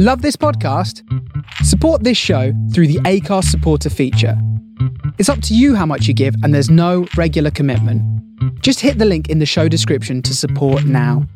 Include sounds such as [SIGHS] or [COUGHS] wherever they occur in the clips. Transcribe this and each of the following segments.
Love this podcast? Support this show through the Acast supporter feature. It's up to you how much you give, and there's no regular commitment. Just hit the link in the show description to support now.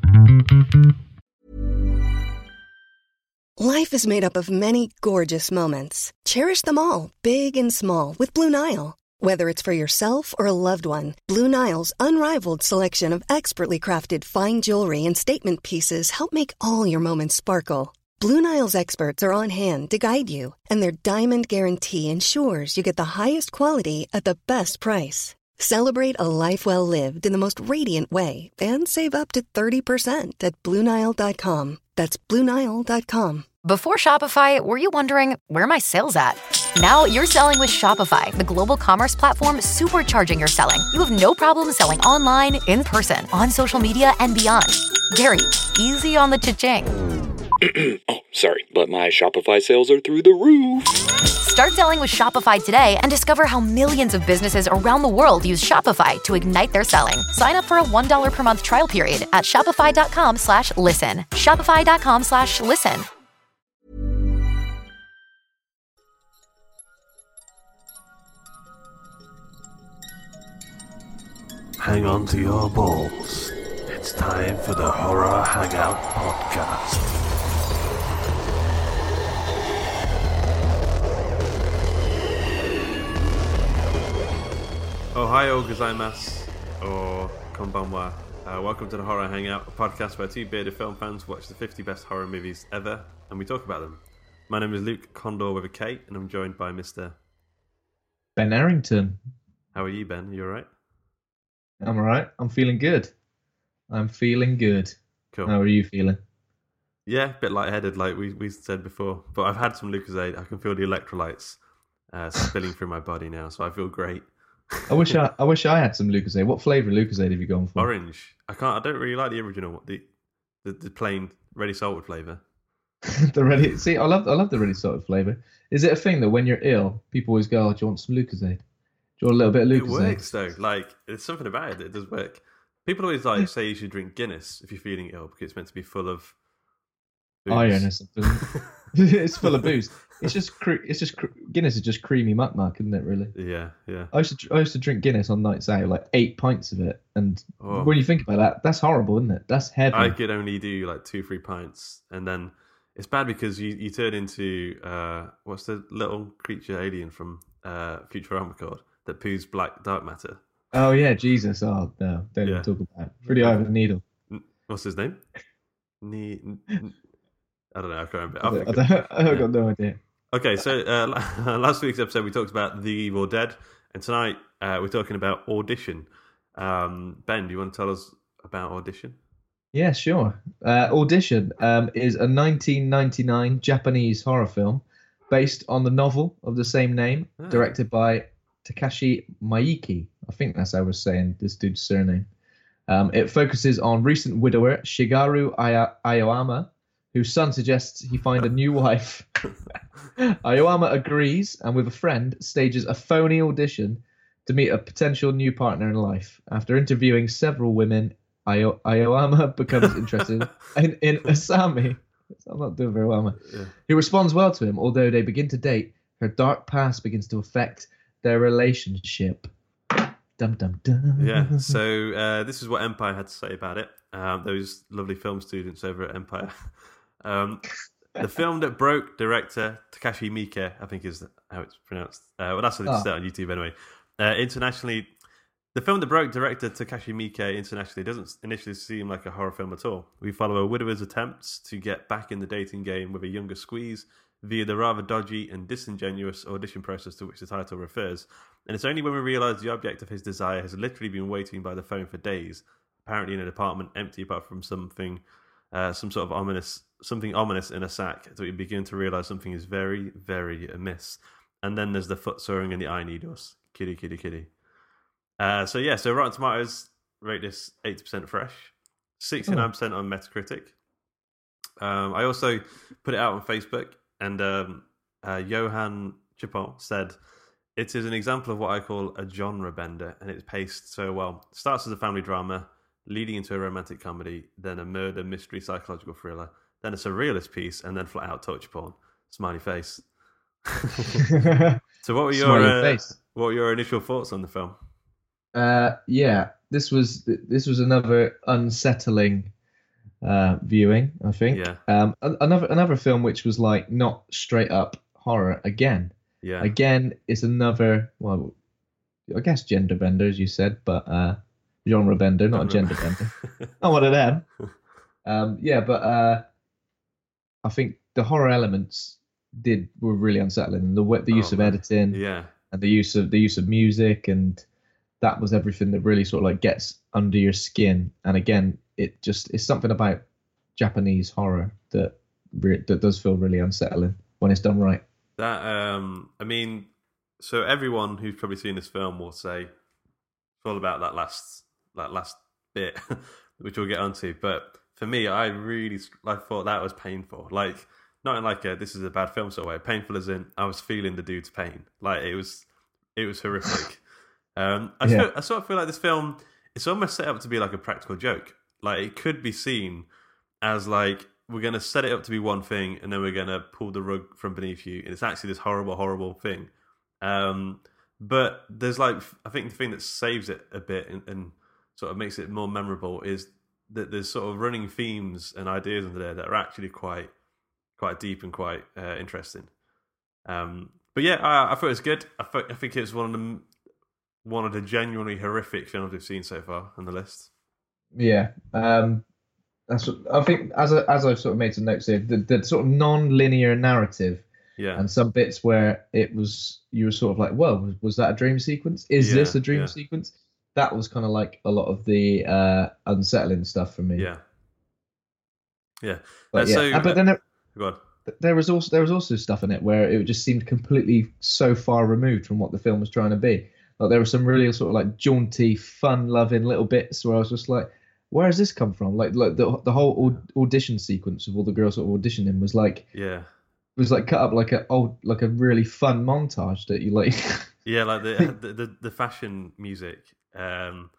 Life is made up of many gorgeous moments. Cherish them all, big and small, with Blue Nile. Whether it's for yourself or a loved one, Blue Nile's unrivaled selection of expertly crafted fine jewelry and statement pieces help make all your moments sparkle. Blue Nile's experts are on hand to guide you, and their diamond guarantee ensures you get the highest quality at the best price. Celebrate a life well lived in the most radiant way and save up to 30% at BlueNile.com. That's BlueNile.com. Before Shopify, were you wondering where my sales at? Now you're selling with Shopify, the global commerce platform supercharging your selling. You have no problem selling online, in person, on social media, and beyond. Gary, easy on the cha-ching. [CLEARS THROAT] oh, sorry, but my Shopify sales are through the roof. Start selling with Shopify today and discover how millions of businesses around the world use Shopify to ignite their selling. Sign up for a $1 per month trial period at shopify.com slash listen. Shopify.com slash listen. Hang on to your balls. It's time for the Horror Hangout Podcast. Ohio gozaimasu, or konbanwa. Uh, welcome to the Horror Hangout, a podcast where two bearded film fans watch the 50 best horror movies ever, and we talk about them. My name is Luke Condor with a K, and I'm joined by Mr. Ben Errington. How are you, Ben? You alright? I'm alright. I'm feeling good. I'm feeling good. Cool. How are you feeling? Yeah, a bit lightheaded, like we, we said before, but I've had some Lucozade. I can feel the electrolytes uh, spilling through my body now, so I feel great. I wish I I wish I had some Lucozade. What flavour of Lucozade have you gone for? Orange. I can't. I don't really like the original, the the, the plain ready salted flavor. [LAUGHS] the ready. See, I love I love the ready salted flavour. Is it a thing that when you're ill, people always go, oh, "Do you want some Lucozade? Do you want a little bit of Lucozade?" It works though. Like there's something about it that does work. People always like hmm. say you should drink Guinness if you're feeling ill because it's meant to be full of. Iron or something. it's full of booze. It's just cre- it's just cre- Guinness is just creamy muck muck, isn't it? Really. Yeah, yeah. I used to I used to drink Guinness on nights out, like eight pints of it, and Oh. when you think about that, that's horrible, isn't it? That's heavy. I could only do like two, three pints, and then it's bad because you, you turn into uh, what's the little creature alien from uh, Futurama called that poos black dark matter? Oh yeah, Jesus! Oh no, don't Yeah. even talk about it. The eye of a needle. What's his name? Ne- I don't know. I can't remember. I I'll don't- think I don't- I've got no idea. Okay, so uh, [LAUGHS] last week's episode we talked about The Evil Dead, and tonight uh, we're talking about Audition. Um, ben, do you want to tell us about Audition? Yeah, sure. Uh, Audition um, is a 1999 Japanese horror film based on the novel of the same name, Ah. directed by Takashi Miike. I think that's how I was saying this dude's surname. Um, it focuses on recent widower Shigaru Aya- Aoyama, whose son suggests he find a new wife. [LAUGHS] Aoyama agrees and, with a friend, stages a phony audition to meet a potential new partner in life. After interviewing several women, Ayo- Aoyama [LAUGHS] becomes interested [LAUGHS] in, in Asami. I'm not doing very well, man. Yeah. Who responds well to him, although they begin to date. Her dark past begins to affect their relationship. Dum dum dum. Yeah, so uh, this is what Empire had to say about it. Um, those lovely film students over at Empire. Um, the film that broke director Takashi Miike, I think is how it's pronounced. Uh, well, that's what it's Oh. said on YouTube anyway. Uh, internationally, the film that broke director Takashi Miike internationally doesn't initially seem like a horror film at all. We follow a widower's attempts to get back in the dating game with a younger squeeze via the rather dodgy and disingenuous audition process to which the title refers. And it's only when we realise the object of his desire has literally been waiting by the phone for days, apparently in an apartment empty apart from something, uh, some sort of ominous, something ominous in a sack, that we begin to realise something is very, very amiss. And then there's the foot soaring and the eye needles. Kitty, kitty, kitty. Uh, so yeah, so Rotten Tomatoes rate this 80% fresh, 69% on Metacritic. Um, I also put it out on Facebook, and um, uh, Johan Chipon said, It is an example of what I call a genre bender, and it's paced so well. Starts as a family drama, leading into a romantic comedy, then a murder mystery psychological thriller, then a surrealist piece, and then flat out torture porn. Smiley face. [LAUGHS] so, what were your uh, what were your initial thoughts on the film? Uh, yeah, this was this was another unsettling uh, viewing. I think. Yeah. Um, another another film which was like not straight up horror again. Yeah, Again, it's another well, I guess gender bender as you said, but uh, genre bender, not a gender bender. Not one of them. [LAUGHS] Um, yeah, but uh, I think the horror elements did were really unsettling. The the use Oh, of man. editing yeah, and the use of the use of music and that was everything that really sort of like gets under your skin. And again, it just it's something about Japanese horror that re- that does feel really unsettling when it's done right. that. Um, I mean, so everyone who's probably seen this film will say it's all about that last that last bit, [LAUGHS] which we'll get onto. But for me, I really I thought that was painful. Like not in like a this is a bad film sort of way. Painful as in I was feeling the dude's pain. Like it was it was horrific. [LAUGHS] um, I, Yeah. feel, I sort of feel like this film it's almost set up to be like a practical joke. Like it could be seen as like we're going to set it up to be one thing and then we're going to pull the rug from beneath you and it's actually this horrible horrible thing um but there's like i think the thing that saves it a bit and, and sort of makes it more memorable is that there's sort of running themes and ideas under there that are actually quite quite deep and quite uh, interesting um but yeah I, I thought it was good I, thought, I think it's one of the one of the genuinely horrific films we've seen so far on the list Yeah. Um, that's what, I think as I, as I've sort of made some notes here, the, the sort of non-linear narrative yeah and some bits where it was you were sort of like, well, was, was that a dream sequence? Is Yeah, this a dream yeah. sequence? That was kind of like a lot of the uh, unsettling stuff for me. yeah yeah But Uh, yeah, so- Uh, but then there, go on there was also there was also stuff in it where it just seemed completely so far removed from what the film was trying to be. Like there were some really sort of like jaunty, fun-loving little bits where I was just like, where has this come from? Like like the the whole aud- audition sequence of all the girls sort of auditioning was like yeah it was like cut up like a old like a really fun montage that you like. Yeah, like the, [LAUGHS] the, the fashion music. Um,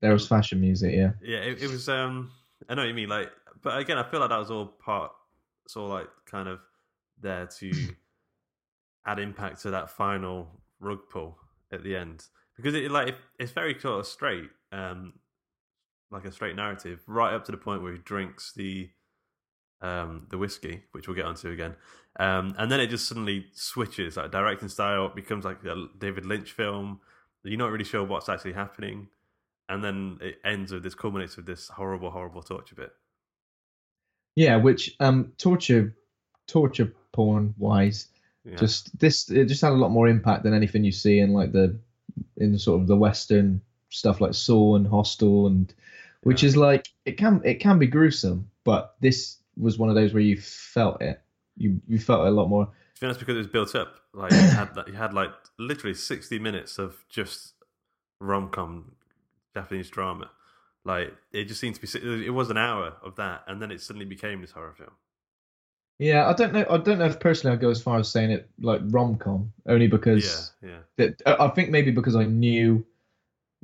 there was fashion music, yeah. yeah, it, it was. Um, I know what you mean. Like, but again, I feel like that was all part. It's all like kind of there to [LAUGHS] add impact to that final rug pull at the end because it like it's very sort of straight, um, like a straight narrative, right up to the point where he drinks the um the whiskey, which we'll get onto again. Um, and then it just suddenly switches, like directing style, becomes like a David Lynch film. You're not really sure what's actually happening, and then it ends with this culminates with this horrible, horrible torture bit. Yeah, which um torture torture porn wise Yeah. just this it just had a lot more impact than anything you see in like the in sort of the western stuff like Saw and Hostel and which Yeah. is like it can it can be gruesome, but this was one of those where you felt it. You you felt it a lot more. To be honest, because it was built up, like you had, you had like literally sixty minutes of just rom com Japanese drama. Like it just seemed to be. It was an hour of that, and then it suddenly became this horror film. Yeah, I don't know. I don't know if personally I'd go as far as saying it like rom com, only because Yeah, yeah, that I I think maybe because I knew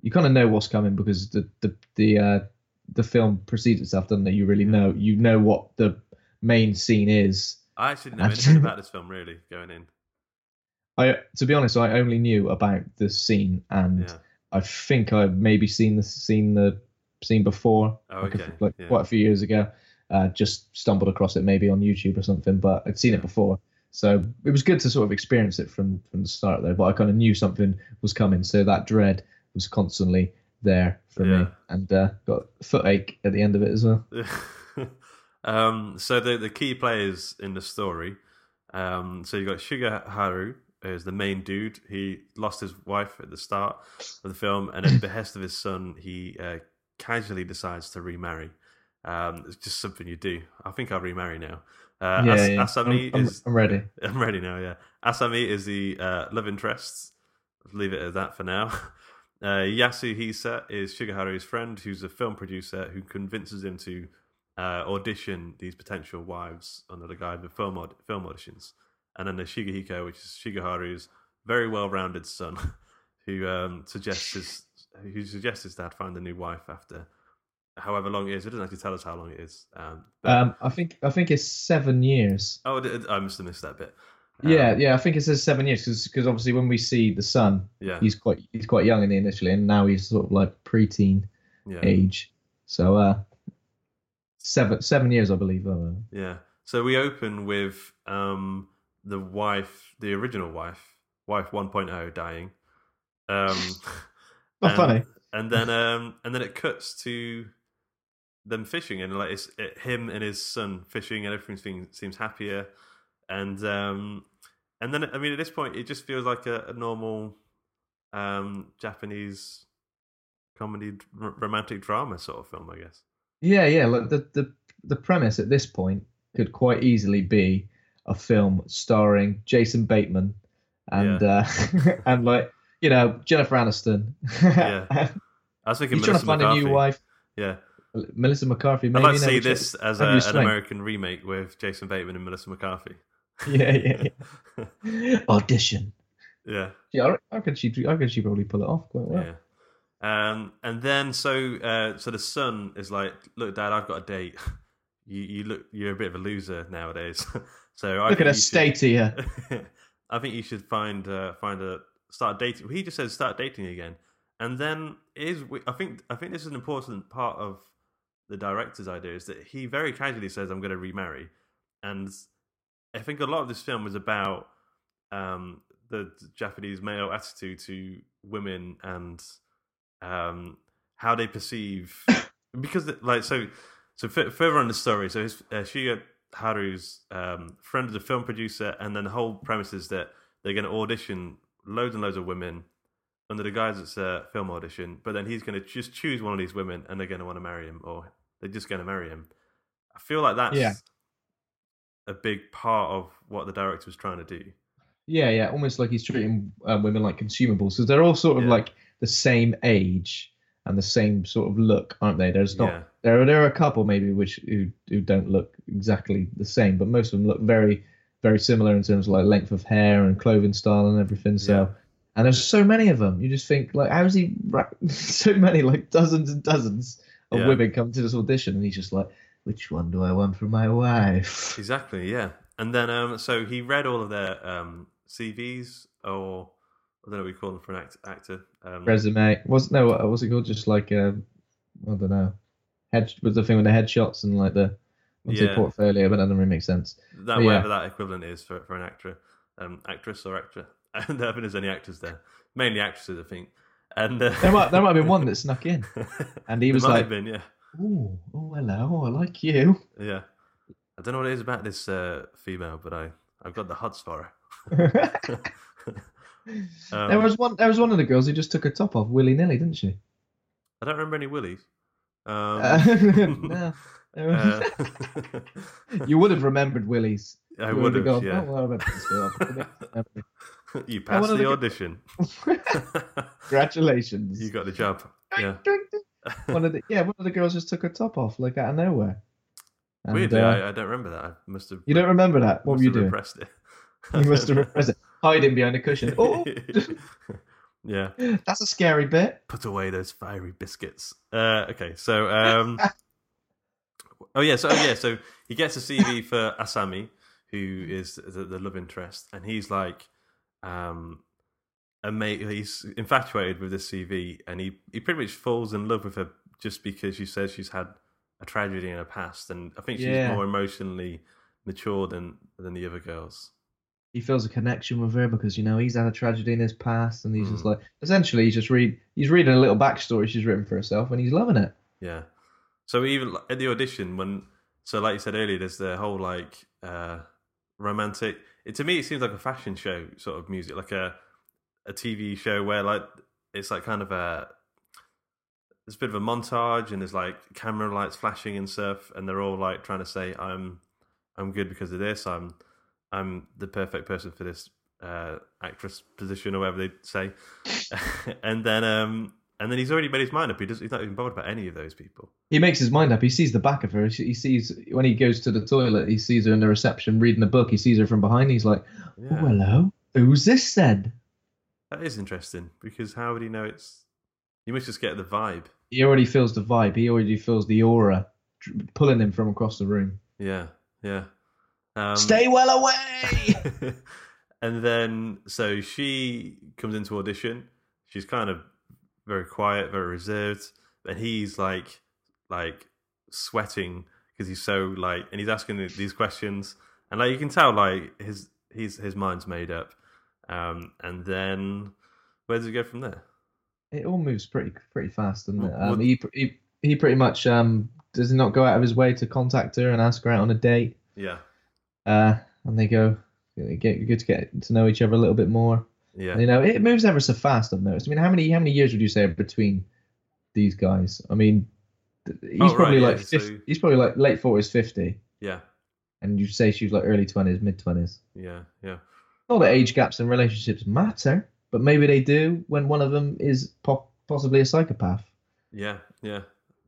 you kind of know what's coming because the the the uh, the film precedes itself, doesn't it? You really know you know what the main scene is. I actually didn't know anything about this film really going in. I to be honest, I only knew about the scene, and Yeah. I think I've maybe seen the seen the scene before, Oh, like, a- like yeah. quite a few years ago. Uh, just stumbled across it maybe on YouTube or something, but I'd seen it before. So it was good to sort of experience it from from the start though. But I kind of knew something was coming, so that dread was constantly there for me, and uh, got a foot ache at the end of it as well. [LAUGHS] um, so the the key players in the story. Um, so you got Sugar Haru as the main dude. He lost his wife at the start of the film, and at the behest of his son, he uh, casually decides to remarry. Um, it's just something you do. I think I'll remarry now. Uh, yeah, As- yeah. Asami I'm, is I'm ready. [LAUGHS] I'm ready now, yeah. Asami is the uh, love interest. Leave it at that for now. [LAUGHS] Uh, Yasuhisa is Sugaharu's friend, who's a film producer who convinces him to uh, audition these potential wives under the guise of film, aud- film auditions. And then there's Shigehiko, which is Sugaharu's very well-rounded son, [LAUGHS] who um, suggests his who suggests his dad find a new wife after however long it is. It doesn't actually tell us how long it is. Um, but, Um, I think I think it's seven years. oh, I must have missed that bit. Um, Yeah, yeah, I think it says seven years because obviously when we see the son, yeah, he's quite he's quite young in the initially, and now he's sort of like preteen yeah, age. So uh, seven seven years, I believe. Uh, yeah. So we open with um the wife, the original wife, wife 1.0 dying. Um, [LAUGHS] not and- funny. and then um and then it cuts to them fishing and like it's it, him and his son fishing and everything seems, happier and um and then i mean at this point it just feels like a, a normal um japanese comedy r- romantic drama sort of film i guess Yeah, yeah. Like the the the premise at this point could quite easily be a film starring Jason Bateman and uh, [LAUGHS] and like you know Jennifer Aniston. Yeah. i was thinking He's trying to find McCarthy. a new wife. yeah Melissa McCarthy. i'd Maybe like to see this as a, an american remake with jason bateman and melissa mccarthy Yeah, yeah, yeah. [LAUGHS] Audition. yeah Yeah, I reckon she. I reckon she probably pull it off quite well. Yeah. Um, and then so uh, so the son is like, look, Dad, I've got a date. [LAUGHS] You you look you're a bit of a loser nowadays. [LAUGHS] so I Look at should- state here. [LAUGHS] I think you should find uh, find a start dating. He just says start dating again, and then is I think I think this is an important part of the director's idea is that he very casually says I'm going to remarry, and I think a lot of this film is about um, the Japanese male attitude to women and um, how they perceive [LAUGHS] because like so so f- further on the story. So his, uh, Shiga Haru's um, friend is a film producer, and then the whole premise is that they're going to audition loads and loads of women under the guise it's a film audition, but then he's going to just choose one of these women, and they're going to want to marry him, or they're just going to marry him. I feel like that's Yeah. a big part of what the director was trying to do. Yeah, yeah. Almost like he's treating um, women like consumables. So they're all sort of Yeah. like the same age and the same sort of look, aren't they? There's not. Yeah. There are there are a couple maybe which who who don't look exactly the same, but most of them look very very similar in terms of like length of hair and clothing style and everything. So. Yeah. And there's so many of them. You just think like, how's he? Ra- [LAUGHS] so many, like dozens and dozens of Yeah. women come to this audition, and he's just like, which one do I want for my wife? Exactly, yeah. And then, um, so he read all of their um, CVs, or I don't know what we call them for an act- actor. Um, resume. Was no, what was it called? Just like uh, I don't know. Head was the thing with the headshots and like the Yeah. portfolio, but that doesn't really make sense. that But yeah. whatever that equivalent is for, for an actor, um, actress or actor. And [LAUGHS] I don't think there's any actors there, mainly actresses, I think. And uh, There might there might have been one that [LAUGHS] snuck in, and he was like, been, yeah, "Oh, oh, hello, I like you." yeah. I don't know what it is about this uh, female, but I I've got the hots for her. [LAUGHS] [LAUGHS] Um, there was one. There was one of the girls who just took her top off willy nilly, didn't she? I don't remember any willies. [LAUGHS] Um, [LAUGHS] Uh, no. you would have remembered Willies. I You would have, gone, yeah. "Oh, well. You passed the the- audition. Congratulations. you got the job. Yeah. one of the yeah, one of the girls just took her top off like out of nowhere. And, Weirdly, uh, I, I don't remember that. I must have. you don't remember that? What were you doing? repressed it. You must have repressed it. Hiding behind a cushion. Oh, [LAUGHS] yeah. that's a scary bit. Put away those fiery biscuits. Uh, okay, so um, [LAUGHS] oh yeah, so oh, yeah, so he gets a CV for Asami, who is the, the love interest, and he's like, um, a mate. He's infatuated with this CV, and he he pretty much falls in love with her just because she says she's had a tragedy in her past, and I think she's Yeah. more emotionally mature than than the other girls. He feels a connection with her because you know he's had a tragedy in his past, and he's just Mm. like essentially he's just read he's reading a little backstory she's written for herself, and he's loving it. Yeah. So even at the audition, when so like you said earlier, there's the whole like uh romantic. It to me, it seems like a fashion show sort of music, like a a TV show where like it's like kind of a there's a bit of a montage and there's like camera lights flashing and stuff, and they're all like trying to say I'm I'm good because of this. I'm I'm the perfect person for this uh, actress position or whatever they say. [LAUGHS] and then um and then he's already made his mind up. He does, he's not even bothered about any of those people. He makes his mind up. He sees the back of her. He sees when he goes to the toilet. He sees her in the reception reading a book. He sees her from behind. He's like, Yeah. "Oh, hello. Who's this then?" That is interesting because how would he know it's? You must just get the vibe. he already feels the vibe. He already feels the aura pulling him from across the room. Yeah, yeah. Um, Stay well away. [LAUGHS] and then so she comes into audition. She's kind of very quiet, very reserved, and he's like like sweating because he's so like, and he's asking these questions, and like you can tell like his his his mind's made up. Um, and then where does it go from there? it all moves pretty pretty fast, doesn't it? Um, what- he, he he pretty much um does not go out of his way to contact her and ask her out on a date. Yeah, Uh, and they go get good to get to know each other a little bit more. yeah, You know, it moves ever so fast. I've noticed. I mean, how many how many years would you say are between these guys? I mean, he's Oh, right, probably yeah, like so- he's probably like late forties, fifty, yeah, and you say she's like early twenties, mid twenties. yeah, yeah. Not that age gaps in relationships matter, but maybe they do when one of them is po- possibly a psychopath. Yeah, yeah. You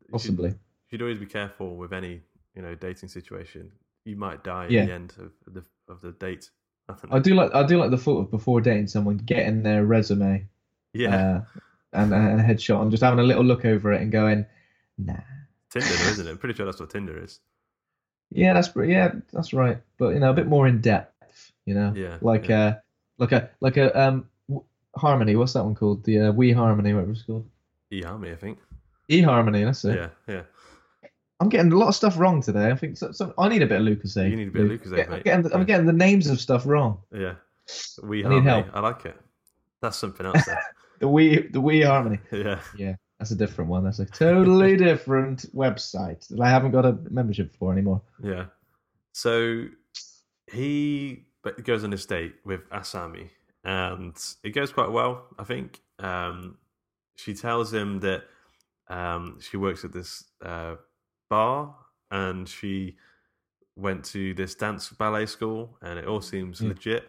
should- Possibly. You should always be careful with any, you know, dating situation. You might die Yeah. at the end of the of the date. I. I do like I do like the thought of before dating someone getting their resume Yeah, uh, and, and a headshot and just having a little look over it and going, nah. Tinder, isn't it? I'm pretty sure that's what Tinder is. Yeah, that's yeah, that's right. But you know, a bit more in depth. You know, Yeah, like yeah. uh, like a like a um harmony. What's that one called? The uh, We Harmony, whatever it's called. E Harmony, I think. E Harmony. That's it. Yeah, yeah. I'm getting a lot of stuff wrong today. I think so, so I need a bit of Lucozade. You need a bit of Lucozade, I'm getting, the, I'm Yeah. getting the names of stuff wrong. Yeah. We I Harmony. help. I like it. That's something else there. [LAUGHS] The We the We Harmony. [LAUGHS] yeah. Yeah, that's a different one. That's a totally [LAUGHS] different website that I haven't got a membership for anymore. Yeah. So he goes on this date with Asami, and it goes quite well, I think. Um, she tells him that um, she works at this uh, bar, and she went to this dance ballet school, and it all seems Yeah. legit.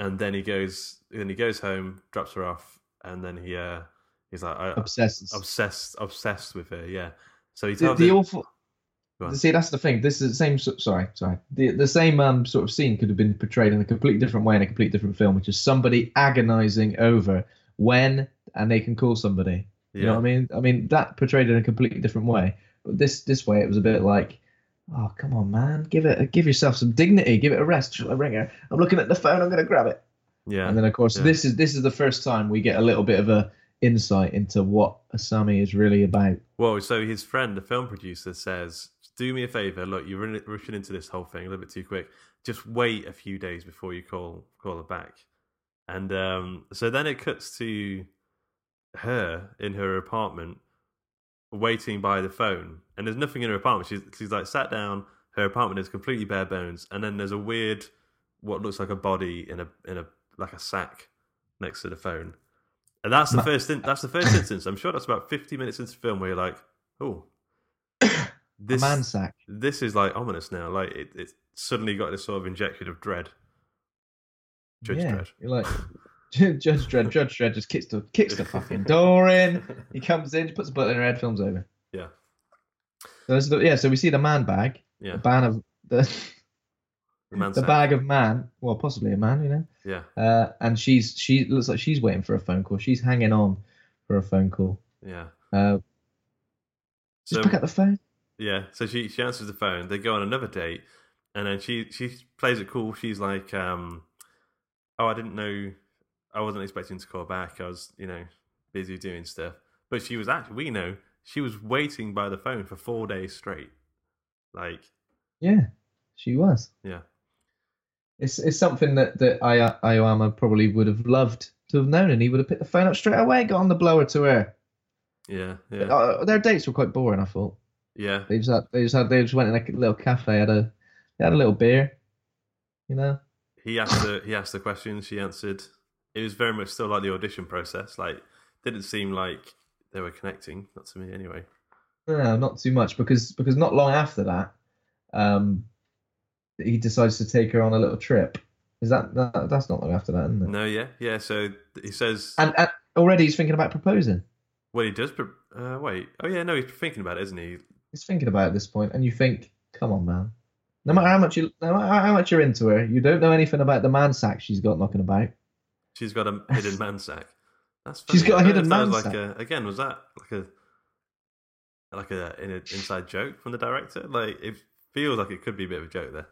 And then he goes, then he goes home, drops her off, and then he uh, he's like Obsessed. obsessed, obsessed with her. Yeah. So he the, tells the her- awful. See, that's the thing. This is the same. Sorry, sorry. The the same um sort of scene could have been portrayed in a completely different way in a completely different film, which is somebody agonizing over when and they can call somebody. You know what I mean? I mean that portrayed in a completely different way. But this this way, it was a bit like, oh come on, man, give it give yourself some dignity, give it a rest. Shall I ring her? I'm looking at the phone. I'm gonna grab it. Yeah. And then of course yeah. this is this is the first time we get a little bit of a insight into what Asami is really about. Well, so his friend, the film producer, says, "Do me a favor. Look, you're rushing into this whole thing a little bit too quick. Just wait a few days before you call call her back." And um, so then it cuts to her in her apartment, waiting by the phone, and there's nothing in her apartment. She's she's like sat down. Her apartment is completely bare bones, and then there's a weird, what looks like a body in a in a like a sack next to the phone. And that's the first. In, that's the first instance. I'm sure that's about 50 minutes into the film where you're like, oh, [COUGHS] this man sack. this is like ominous now. Like it, it suddenly got this sort of injection of dread. Judge yeah, Dredd. You're like [LAUGHS] Judge Dredd. [LAUGHS] Judge Dredd just kicks the kicks the fucking door in. He comes in, puts a button in her head, films over. Yeah, So this is the, yeah, so we see the man bag, yeah. the ban of the The [LAUGHS] the bag of man. Well, possibly a man, you know. Yeah, Uh, and she's she looks like she's waiting for a phone call. She's hanging on for a phone call. yeah. Uh, just So pick up the phone. yeah, so she she answers the phone. They go on another date, and then she she plays it cool. She's like, um, "Oh, I didn't know. I wasn't expecting to call back. I was, you know, busy doing stuff." But she was actually, we know, she was waiting by the phone for four days straight. Like, Yeah, she was. yeah, It's it's something that that I Aoyama probably would have loved to have known, and he would have picked the phone up straight away, got on the blower to her. yeah, yeah, Uh, their dates were quite boring. I thought yeah. they just had they just had they just went in a little cafe, had a they had a little beer, you know. he asked the he asked the questions she answered it was very much still like the audition process like didn't seem like they were connecting not to me anyway No, not too much because because not long after that, um, he decides to take her on a little trip. Is that, that that's not long after that, isn't it? no yeah yeah so he says And, and already he's thinking about proposing. well he does pro- uh, wait oh yeah no he's thinking about it isn't he He's thinking about it at this point, and you think, come on, man. No matter how much you, no matter how much you're into her, you don't know anything about the man sack she's got knocking about. She's got a hidden man sack that's She's funny. got a I don't know hidden man like sack. a, again was that like a like a an inside joke from the director. Like it feels like it could be a bit of a joke there.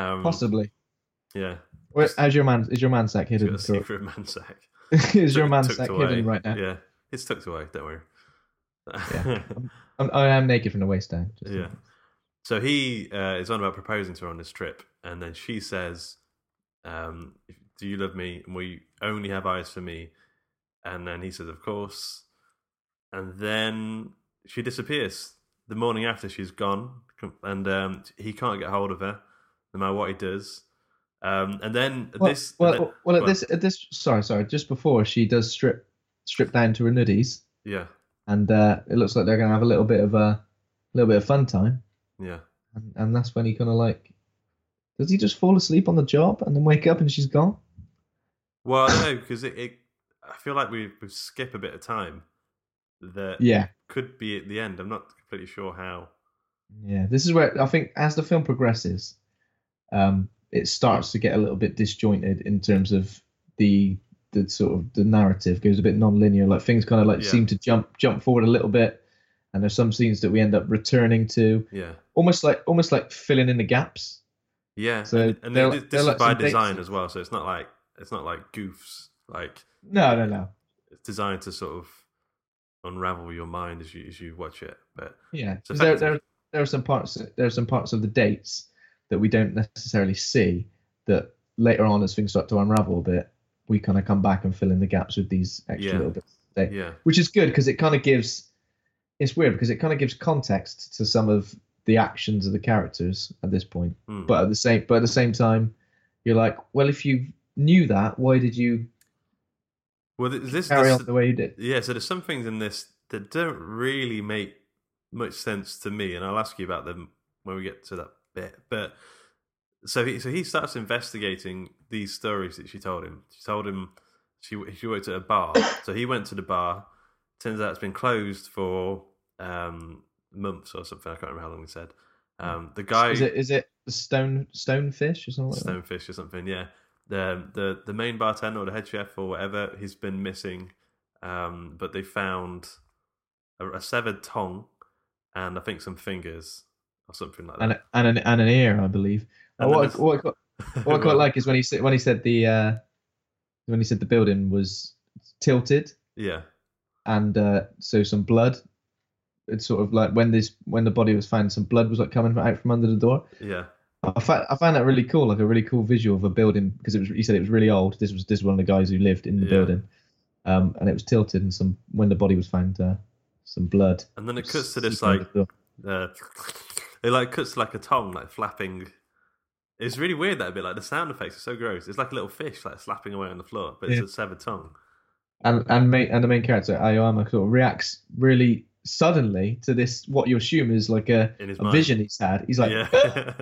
Um, Possibly. Yeah. Where, how's your man? Is your man sack He's got hidden? a secret man sack. [LAUGHS] is your man sack away. hidden right now? Yeah, it's tucked away. Don't worry. Yeah. [LAUGHS] I'm, I am naked from the waist down. yeah. So he uh, is on about proposing to her on this trip, and then she says, um, "Do you love me? And will you only have eyes for me?" And then he says, "Of course." And then she disappears. The morning after, she's gone, and um, he can't get hold of her, no matter what he does. Um, and then Well, this, well, then- well, at this, at this, sorry, sorry, just before she does strip, strip down to her nuddies, yeah, and uh, it looks like they're gonna have a little bit of a, little bit of fun time, yeah. and, and that's when he kind of like, does he just fall asleep on the job and then wake up and she's gone? Well, I don't know because it, it. I feel like we we skip a bit of time that Yeah, could be at the end. I'm not completely sure how. yeah. This is where I think as the film progresses, um, it starts to get a little bit disjointed in terms of the the sort of the narrative goes a bit non-linear. Like things kind of like Yeah. seem to jump jump forward a little bit, and there's some scenes that we end up returning to, Yeah, almost like almost like filling in the gaps. yeah. So and and they're- this, they're this is like by dates design as well, so it's not like it's not like goofs. Like No, no, no. it's designed to sort of unravel your mind as you as you watch it. But Yeah, there, there there are some parts there are some parts of the dates that we don't necessarily see that later on as things start to unravel a bit, we kind of come back and fill in the gaps with these extra Yeah. little bits. yeah, Which is good because it kind of gives it's weird because it kind of gives context to some of the actions of the characters at this point. Hmm. But at the same but at the same time, you're like, well, if you knew that, why did you well, th- this, carry this on the way you did? yeah. So there's some things in this that don't really make much sense to me, and I'll ask you about them when we get to that bit. But so he so he starts investigating these stories that she told him. She told him she she worked at a bar, [COUGHS] so he went to the bar. Turns out it's been closed for um, months or something. I can't remember how long he said. Um, the guy Is it is it stone stonefish or something? Like? Stonefish or something. Yeah, the the the main bartender or the head chef or whatever, he's been missing. Um, but they found a, a severed tongue and I think some fingers or something like and that. and an and an ear, I believe. And what, I, what, I quite, [LAUGHS] what I quite like is when he said when he said the uh, when he said the building was tilted yeah, and uh, so some blood. It's sort of like when this when the body was found, some blood was like coming out from under the door. yeah, I found, I that really cool, like a really cool visual of a building because it was. He said it was really old. This was this was one of the guys who lived in the Yeah. building, um, and it was tilted. And some when the body was found, uh, some blood. and then it cuts to this like uh, it like cuts like a tongue like flapping. It's really weird that bit. Like the sound effects are so gross. It's like a little fish like slapping away on the floor, but it's a severed tongue. and and main, and the main character Aoyama sort of reacts really suddenly to this what you assume is like a, a vision he's had. He's like, yeah,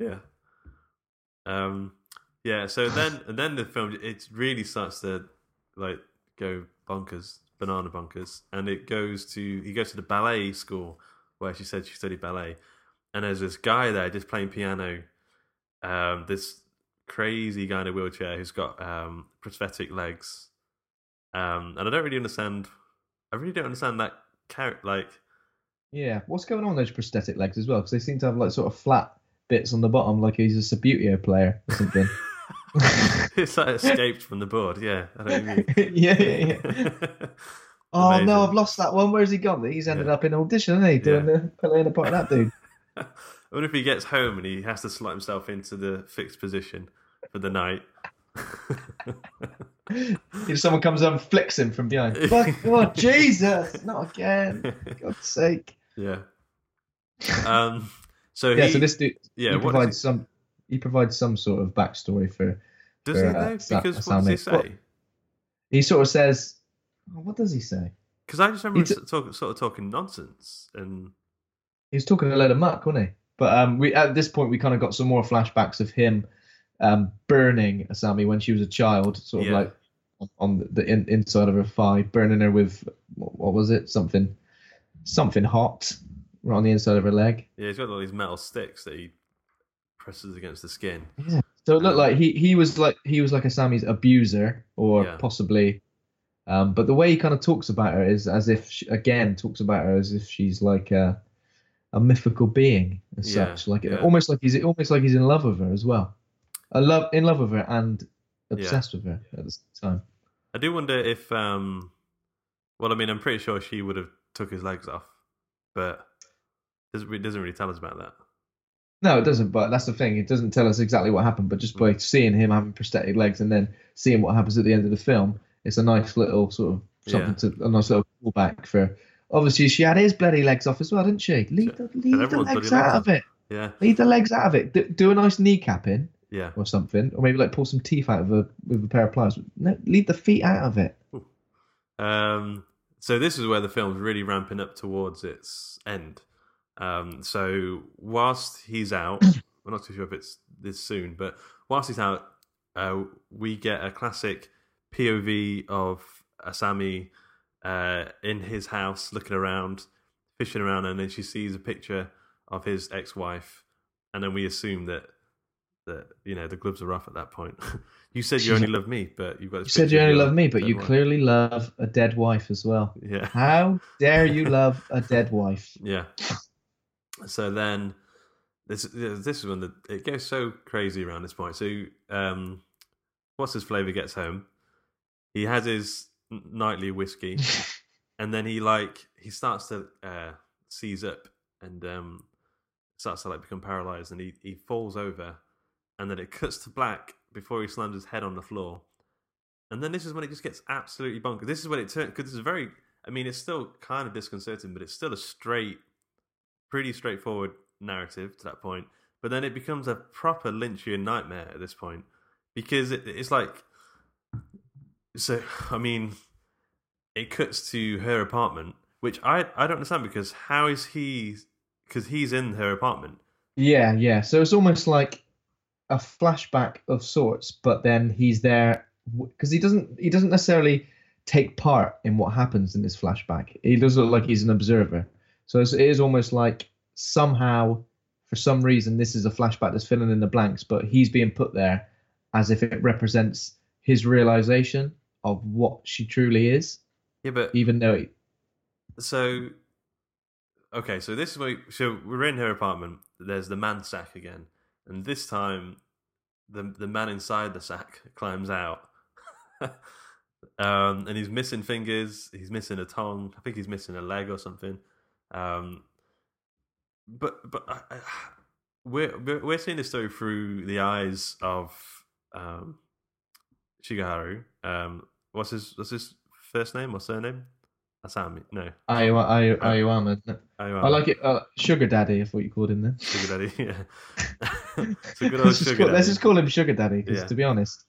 [LAUGHS] yeah, um, yeah. So then, and then the film it really starts to like go bonkers, banana bonkers, and it goes to he goes to the ballet school where she said she studied ballet, and there's this guy there just playing piano. Um, this crazy guy in a wheelchair who's got um, prosthetic legs, um, and I don't really understand. I really don't understand that character. Like, yeah, what's going on with those prosthetic legs as well? Because they seem to have like sort of flat bits on the bottom, like he's a Subbuteo player or something. [LAUGHS] it's like escaped from the board. Yeah, I don't mean. [LAUGHS] yeah, yeah, yeah. [LAUGHS] Oh no, I've lost that one. Where's he gone? He's ended Yeah. up in audition, hasn't he? Doing Yeah. the playing the part of that dude. I wonder if he gets home and he has to slot himself into the fixed position for the night. If someone comes up and flicks him from behind. [LAUGHS] Fuck, oh Jesus, not again! [LAUGHS] God's sake. yeah. Um. So Yeah, he, so this dude yeah. he provides some he provides some sort of backstory for he, does he for, though? uh, Sa- Because what does he say? he sort of says oh, what does he say? Because I just remember He him talk, sort of talking nonsense and He was talking a load of muck, wasn't he? But um, we at this point we kind of got some more flashbacks of him um, burning Asami when she was a child, sort of Yeah. like on the, in, inside of her thigh, burning her with what, what was it? Something, something hot, right on the inside of her leg. yeah, he's got all these metal sticks that he presses against the skin. Yeah. So it looked like he he was like he was like Asami's abuser, or Yeah. possibly Um, but the way he kind of talks about her is as if, she, again, talks about her as if she's like a, a mythical being as Yeah, such, like yeah. almost like he's almost like he's in love with her as well, a love in love with her and obsessed with her at the same time. I do wonder if, um, well, I mean, I'm pretty sure she would have took his legs off, but it doesn't, really tell us about that. No, it doesn't. But that's the thing; it doesn't tell us exactly what happened. But just by seeing him having prosthetic legs and then seeing what happens at the end of the film, it's a nice little sort of something to a nice little callback for. Obviously, she had his bloody legs off as well, didn't she? Leave the, leave the legs out of it. Yeah, Leave the legs out of it. Do, do a nice kneecap in yeah. or something, or maybe like pull some teeth out of a with a pair of pliers. No, leave the feet out of it. Um, so this is where the film's really ramping up towards its end. Um, so whilst he's out, [COUGHS] we're not too sure if it's this soon, but whilst he's out, uh, we get a classic POV of Asami uh, in his house, looking around, fishing around, and then she sees a picture of his ex-wife, and then we assume that that you know the gloves are off at that point. [LAUGHS] you said you only love me, but you've got. You said you only love me, but you wife. clearly love a dead wife as well. [LAUGHS] Yeah. How dare you [LAUGHS] love a dead wife? Yeah. So then, this this is when the it goes so crazy around this point. So, um, what's his flavor gets home. He has his nightly whiskey, and then he like he starts to uh, seize up and um, starts to like become paralyzed, and he he falls over, and then it cuts to black before he slams his head on the floor. And then this is when it just gets absolutely bonkers. This is when it turns because this is very. I mean, it's still kind of disconcerting, but it's still a straight, pretty straightforward narrative to that point. But then it becomes a proper Lynchian nightmare at this point because it, it's like. So I mean, it cuts to her apartment, which I I don't understand because how is he? Because he's in her apartment. Yeah, yeah. So it's almost like a flashback of sorts, but then he's there because he doesn't he doesn't necessarily take part in what happens in this flashback. He does look like he's an observer. So it's, it is almost like somehow, for some reason, this is a flashback that's filling in the blanks, but he's being put there as if it represents his realization of what she truly is, Yeah, but even though it, So, okay, so this is where so we're in her apartment. There's the man sack again, and this time, the the man inside the sack climbs out, [LAUGHS] um, and he's missing fingers. He's missing a tongue. I think he's missing a leg or something. Um, but but I, I, we're we're seeing this story through the eyes of um, Shigeharu. Um, what's his what's his first name or surname? Asami. No. Ayu- Ayu- Ayuama. I like it. Uh, Sugar Daddy, I thought you called him then. Sugar Daddy, [LAUGHS] yeah. [LAUGHS] it's a good [LAUGHS] old let's, just call, daddy. let's just call him Sugar Daddy because, Yeah. to be honest,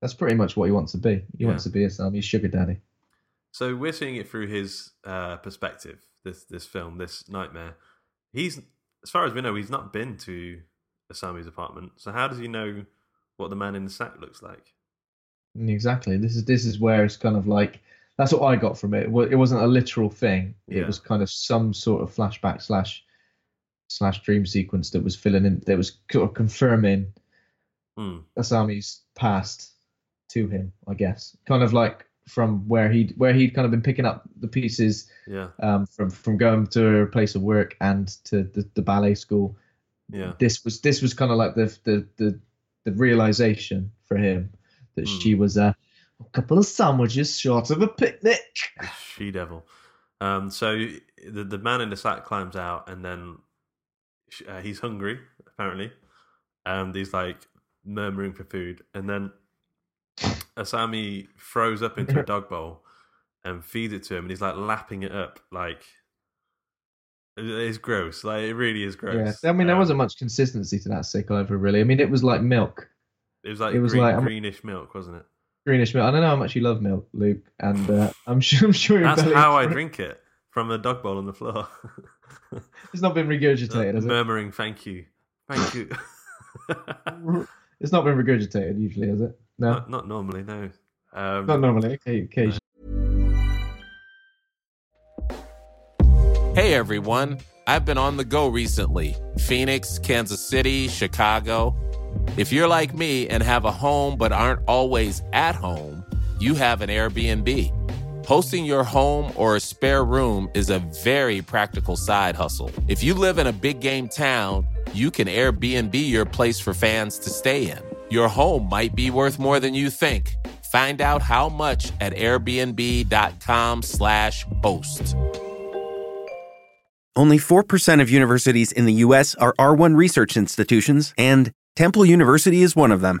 that's pretty much what he wants to be. He wants to be a Sami's Sugar Daddy. So we're seeing it through his uh, perspective. This this film, this nightmare. He's as far as we know, he's not been to Asami's apartment. So how does he know what the man in the sack looks like? Exactly. This is this is where it's kind of like that's what I got from it. It wasn't a literal thing. Yeah. It was kind of some sort of flashback slash slash dream sequence that was filling in that was confirming Hmm. Asami's past to him. I guess kind of like from where he'd where he'd kind of been picking up the pieces Yeah, um, from from going to her place of work and to the, the ballet school. yeah, This was this was kind of like the the the, the realization for him that Hmm. she was a, a couple of sandwiches short of a picnic. she devil. Um, so the the man in the sack climbs out, and then uh, he's hungry apparently, and he's like murmuring for food, and then Asami throws up into a dog bowl and feeds it to him, and he's like lapping it up like. It's gross. Like it really is gross. Yeah, I mean there Um, wasn't much consistency to that sick over, really. I mean it was like milk, It was like it was green, like- greenish milk, wasn't it? greenish milk. I don't know how much you love milk, Luke, and uh, I'm [LAUGHS] sure I'm sure That's how I drink it from a dog bowl on the floor. [LAUGHS] It's not been regurgitated, has it? Murmuring, "Thank you, thank you." [LAUGHS] It's not been regurgitated usually, has it? No, Not, not normally, no. Um, not normally. Okay, occasionally. Hey everyone, I've been on the go recently Phoenix, Kansas City, Chicago. If you're like me and have a home but aren't always at home, you have an Airbnb. Hosting your home or a spare room is a very practical side hustle. If you live in a big game town, you can Airbnb your place for fans to stay in. Your home might be worth more than you think. Find out how much at airbnb.com/slash host. Only 4% of universities in the U.S. are R1 research institutions, and Temple University is one of them.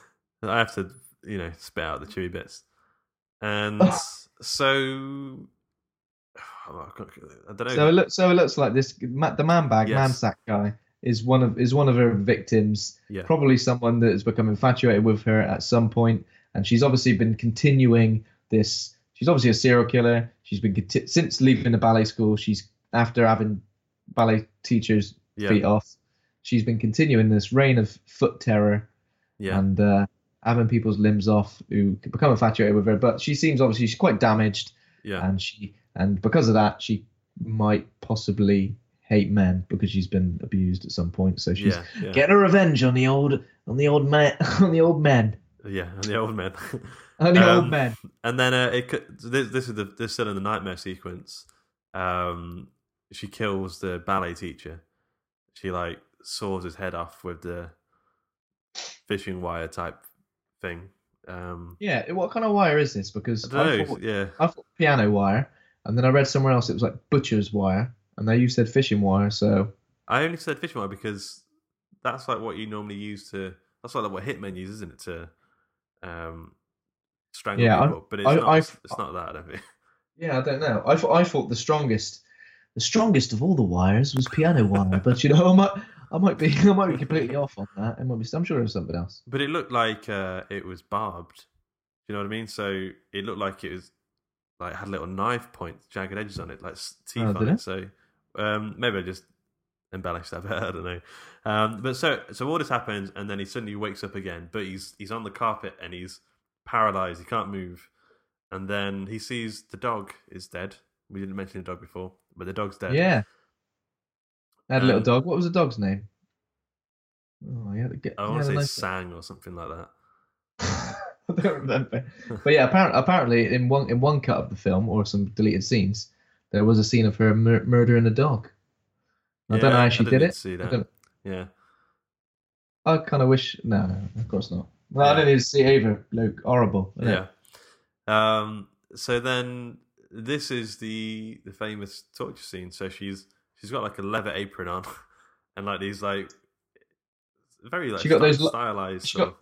I have to, you know, spit out the chewy bits, and so [SIGHS] I don't know. So it looks. So it looks like this. The man bag, Yes. man sack guy is one of is one of her victims. Yeah. Probably someone that has become infatuated with her at some point, and she's obviously been continuing this. She's obviously a serial killer. She's been since leaving the ballet school. She's after having ballet teachers Yeah. feet off. She's been continuing this reign of foot terror yeah, and uh, having people's limbs off who could become infatuated with her. But she seems obviously she's quite damaged yeah, and she and because of that she might possibly hate men because she's been abused at some point so she's yeah, yeah, getting her revenge on the old on the old man [LAUGHS] on the old men yeah, and the old man. [LAUGHS] on the Um, old men And then uh, it this, this is the this is still in the nightmare sequence. Um, she kills the ballet teacher. She like saws his head off with the fishing wire type thing. Um, yeah what kind of wire is this I because I, know. thought, Yeah, I thought piano wire and then I read somewhere else it was like butcher's wire and now you said fishing wire so I only said fishing wire because that's like what you normally use to. That's like what hitmen use, isn't it? To um, strangle Yeah, I- people. but it's I- not. It's not that. I don't think. yeah I don't know I thought I thought the strongest the strongest of all the wires was piano wire but you know I might I might be [LAUGHS] I might be completely off on that it might be I'm sure it was something else But it looked like uh, it was barbed. You know what I mean? So it looked like it was like had little knife points, jagged edges on it, like teeth Oh, on it. it? So um, maybe I just embellished that [LAUGHS] bit. I don't know. Um, but so so all this happens, and then he suddenly wakes up again. But he's he's on the carpet and he's paralyzed. He can't move. And then he sees the dog is dead. We didn't mention the dog before, but the dog's dead. Yeah. I had a little Um, dog. What was the dog's name? Oh, yeah. Get, I want to say Sang or something like that. [LAUGHS] I don't remember. But yeah, apparently, apparently, in one in one cut of the film or some deleted scenes, there was a scene of her mur- murdering a dog. I don't know how she didn't did it. See I, that. don't- Yeah. I kind of wish. No, no, of course not. Well, I Yeah. don't even see it either. Look, horrible. Yeah. Um. So then, this is the the famous torture scene. So she's she's got like a leather apron on, [LAUGHS] and like these like very like She got those stylized. she got-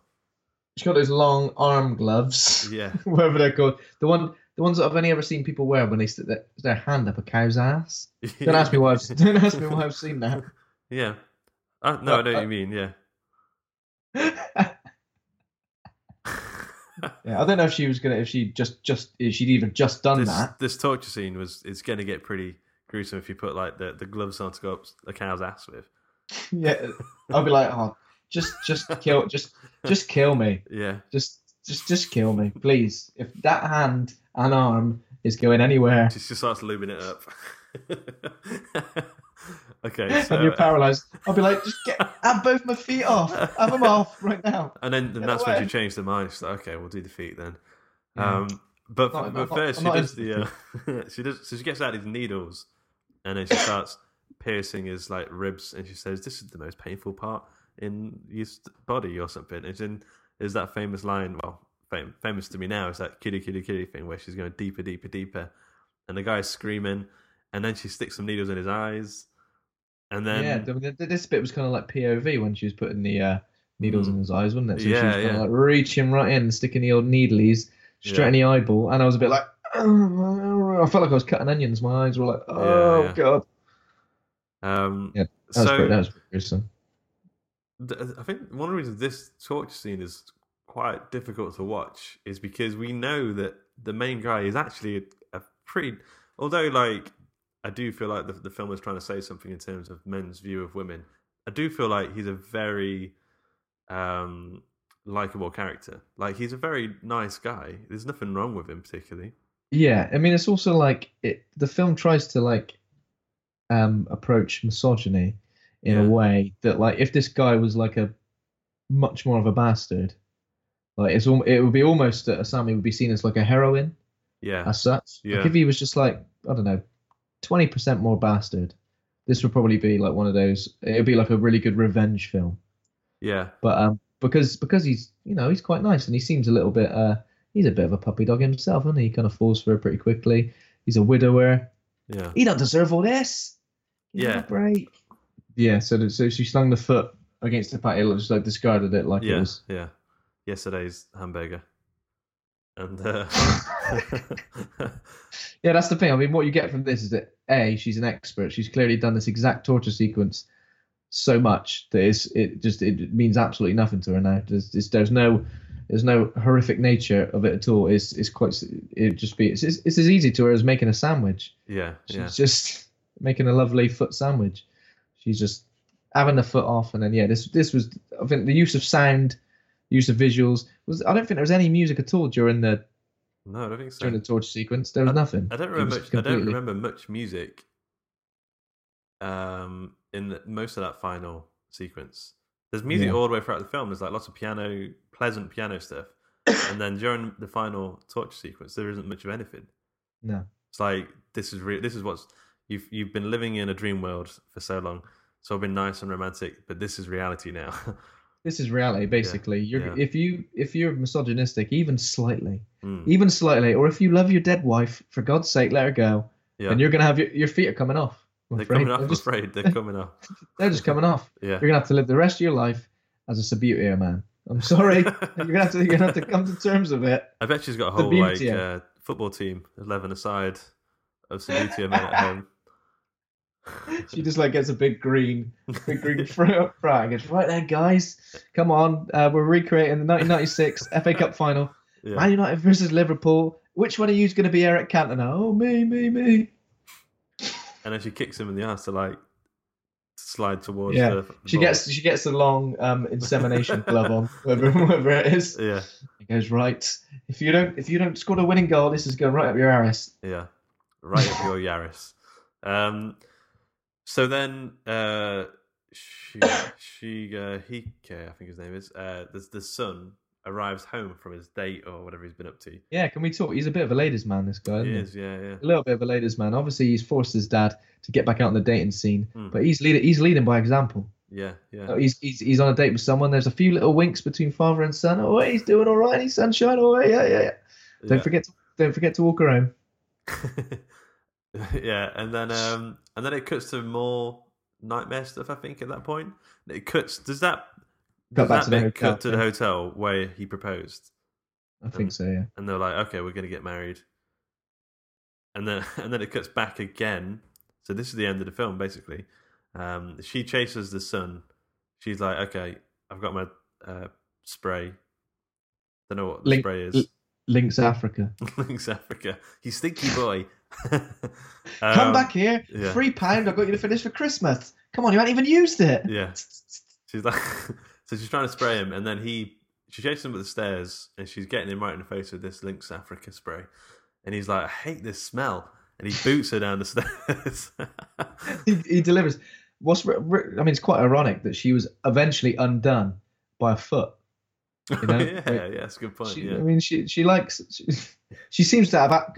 She's got those long arm gloves. yeah. [LAUGHS] whatever they're called. The one, the ones that I've only ever seen people wear when they stick their, their hand up a cow's ass. [LAUGHS] Don't ask me why. I've, don't ask me why I've seen that. Yeah. Uh, no, I Uh, know what uh, you mean. Yeah. Yeah, I don't know if she was gonna, if she just, just, if she'd even just done this that. this torture scene was it's going to get pretty gruesome if you put like the, the gloves on to go up the cow's ass with. [LAUGHS] Yeah, I'll be like, oh, just, just kill, just, just kill me, Yeah. just, just, just kill me, please. If that hand and arm is going anywhere She just starts lubing it up. [LAUGHS] okay. and So, you're paralyzed, I'll be like, just get, have both my feet off, have them off right now. and then and that's when away. she changed her mind. She's like, okay, we'll do the feet then. Yeah. Um, but Not- but not- first she does the uh, [LAUGHS] she does so she gets out these needles, and then she starts piercing his like ribs, and she says, "This is the most painful part in your st- body or something." It's in is that famous line? Well, fam- famous to me now is that kitty kitty kitty thing where she's going deeper deeper deeper, and the guy's screaming, and then she sticks some needles in his eyes, and then yeah, the, the- this bit was kind of like POV when she was putting the uh, needles Mm. in his eyes, wasn't it? So she Yeah, was kind yeah. like reaching right in, sticking the old needlies straight Yeah. in the eyeball, and I was a bit like, [CLEARS THROAT] I felt like I was cutting onions. My eyes were like, oh yeah. god. um, Yeah, That was, so pretty, that was gruesome. th- I think one of the reasons this torture scene is quite difficult to watch is because we know that the main guy is actually a, a pretty Although, like, I do feel like the, the film is trying to say something in terms of men's view of women. I do feel like he's a very um, likable character. Like, he's a very nice guy. There's nothing wrong with him particularly. Yeah, I mean, it's also like it. The film tries to like um approach misogyny in Yeah. a way that, like, if this guy was like a much more of a bastard, like it's al- it would be almost that Asami would be seen as like a heroine Yeah, as such. Yeah. Like if he was just like I don't know, twenty percent more bastard, this would probably be like one of those. It would be like a really good revenge film. yeah, But um, because because he's you know he's quite nice and he seems a little bit uh he's a bit of a puppy dog himself, isn't he? He kind of falls for her pretty quickly. He's a widower. yeah. He don't deserve all this. Give Yeah. Right. Yeah. So th- so she slung the foot against the patio, just like discarded it like it yeah, was. yeah. Yesterday's hamburger, and uh, [LAUGHS] Yeah, that's the thing. I mean, what you get from this is that a she's an expert. She's clearly done this exact torture sequence so much that it's, it just it means absolutely nothing to her now. There's there's, there's no there's no horrific nature of it at all. It's it's quite it just be it's, it's, it's as easy to her as making a sandwich. yeah, She's yeah, just [LAUGHS] making a lovely foot sandwich. She's just having the foot off, and then yeah, this this was I think the use of sound, use of visuals was I don't think there was any music at all during the no, I don't think so. during the torture sequence. There was nothing. I don't remember. Much, I don't remember much music. Um, in the, most of that final sequence, there's music Yeah. all the way throughout the film. There's like lots of piano, pleasant piano stuff, and then during the final torture sequence, there isn't much of anything. No. It's like this is real. This is what's you've you've been living in a dream world for so long. It's all been nice and romantic, but this is reality now. [LAUGHS] This is reality, basically. You're yeah. if you if you're misogynistic, even slightly, Mm, even slightly, or if you love your dead wife, for God's sake, let her go. yeah, And you're gonna have your, your feet are coming off. I'm they're afraid. coming off. They're I'm just, afraid they're [LAUGHS] coming off. they're just coming off. [LAUGHS] Yeah, You're gonna have to live the rest of your life as a Subbuteo man. I'm sorry. [LAUGHS] you're gonna have to you're gonna have to come to terms with it. I bet she's got a whole like uh, football team, eleven aside of Subbuteo men at home. [LAUGHS] She just like gets a big green, big green flag. It's right there, guys. Come on, uh, we're recreating the 1996 [LAUGHS] FA Cup final. Yeah. Man United versus Liverpool. Which one of you is going to be Eric Cantona? Oh, me, me, me. and then she kicks him in the ass to like slide towards. Yeah, the, she ball. gets she gets the long um, insemination glove on, whatever, [LAUGHS] whatever it is. Yeah, He goes right. If you don't if you don't score the winning goal, this is going right up your arse. yeah, right up your Yaris. Um, so then, uh, she, [COUGHS] she, uh, Hike, I think his name is. Uh, the the son arrives home from his date or whatever he's been up to. Yeah, can we talk? He's a bit of a ladies' man, this guy. He Isn't he? is, yeah, yeah, A little bit of a ladies' man. Obviously, he's forced his dad to get back out on the dating scene, Hmm. but he's leading. He's leading by example. yeah, yeah. He's, he's he's on a date with someone. There's a few little winks between father and son. Oh, he's doing all right. He's sunshine. Oh, yeah, yeah, yeah. Don't yeah. forget to don't forget to walk around. [LAUGHS] yeah, and then um, and then it cuts to more nightmare stuff. I think at that point, it cuts. Does that Cut back to the hotel, cut to the hotel where he proposed? I think so. Yeah. and they're like, okay, we're going to get married. And then [LAUGHS] and then it cuts back again. So this is the end of the film, basically. Um, she chases the sun. She's like, okay, I've got my uh, spray. Don't know what the Link- spray is. Lynx Africa. [LAUGHS] Lynx Africa. You stinky [LAUGHS] boy. Come Um, back here. yeah. Three pound. I got you to finish for Christmas. Come on, you haven't even used it. Yeah. She's like, so she's trying to spray him, and then he, she chases him up the stairs, and she's getting him right in the face with this Lynx Africa spray, and he's like, I hate this smell, and he boots her down the [LAUGHS] stairs. he, he delivers. What's I mean, it's quite ironic that she was eventually undone by a foot. You [LAUGHS] know? yeah, Like, yeah, that's a good point. She, yeah, I mean, she she likes she, she seems to have a-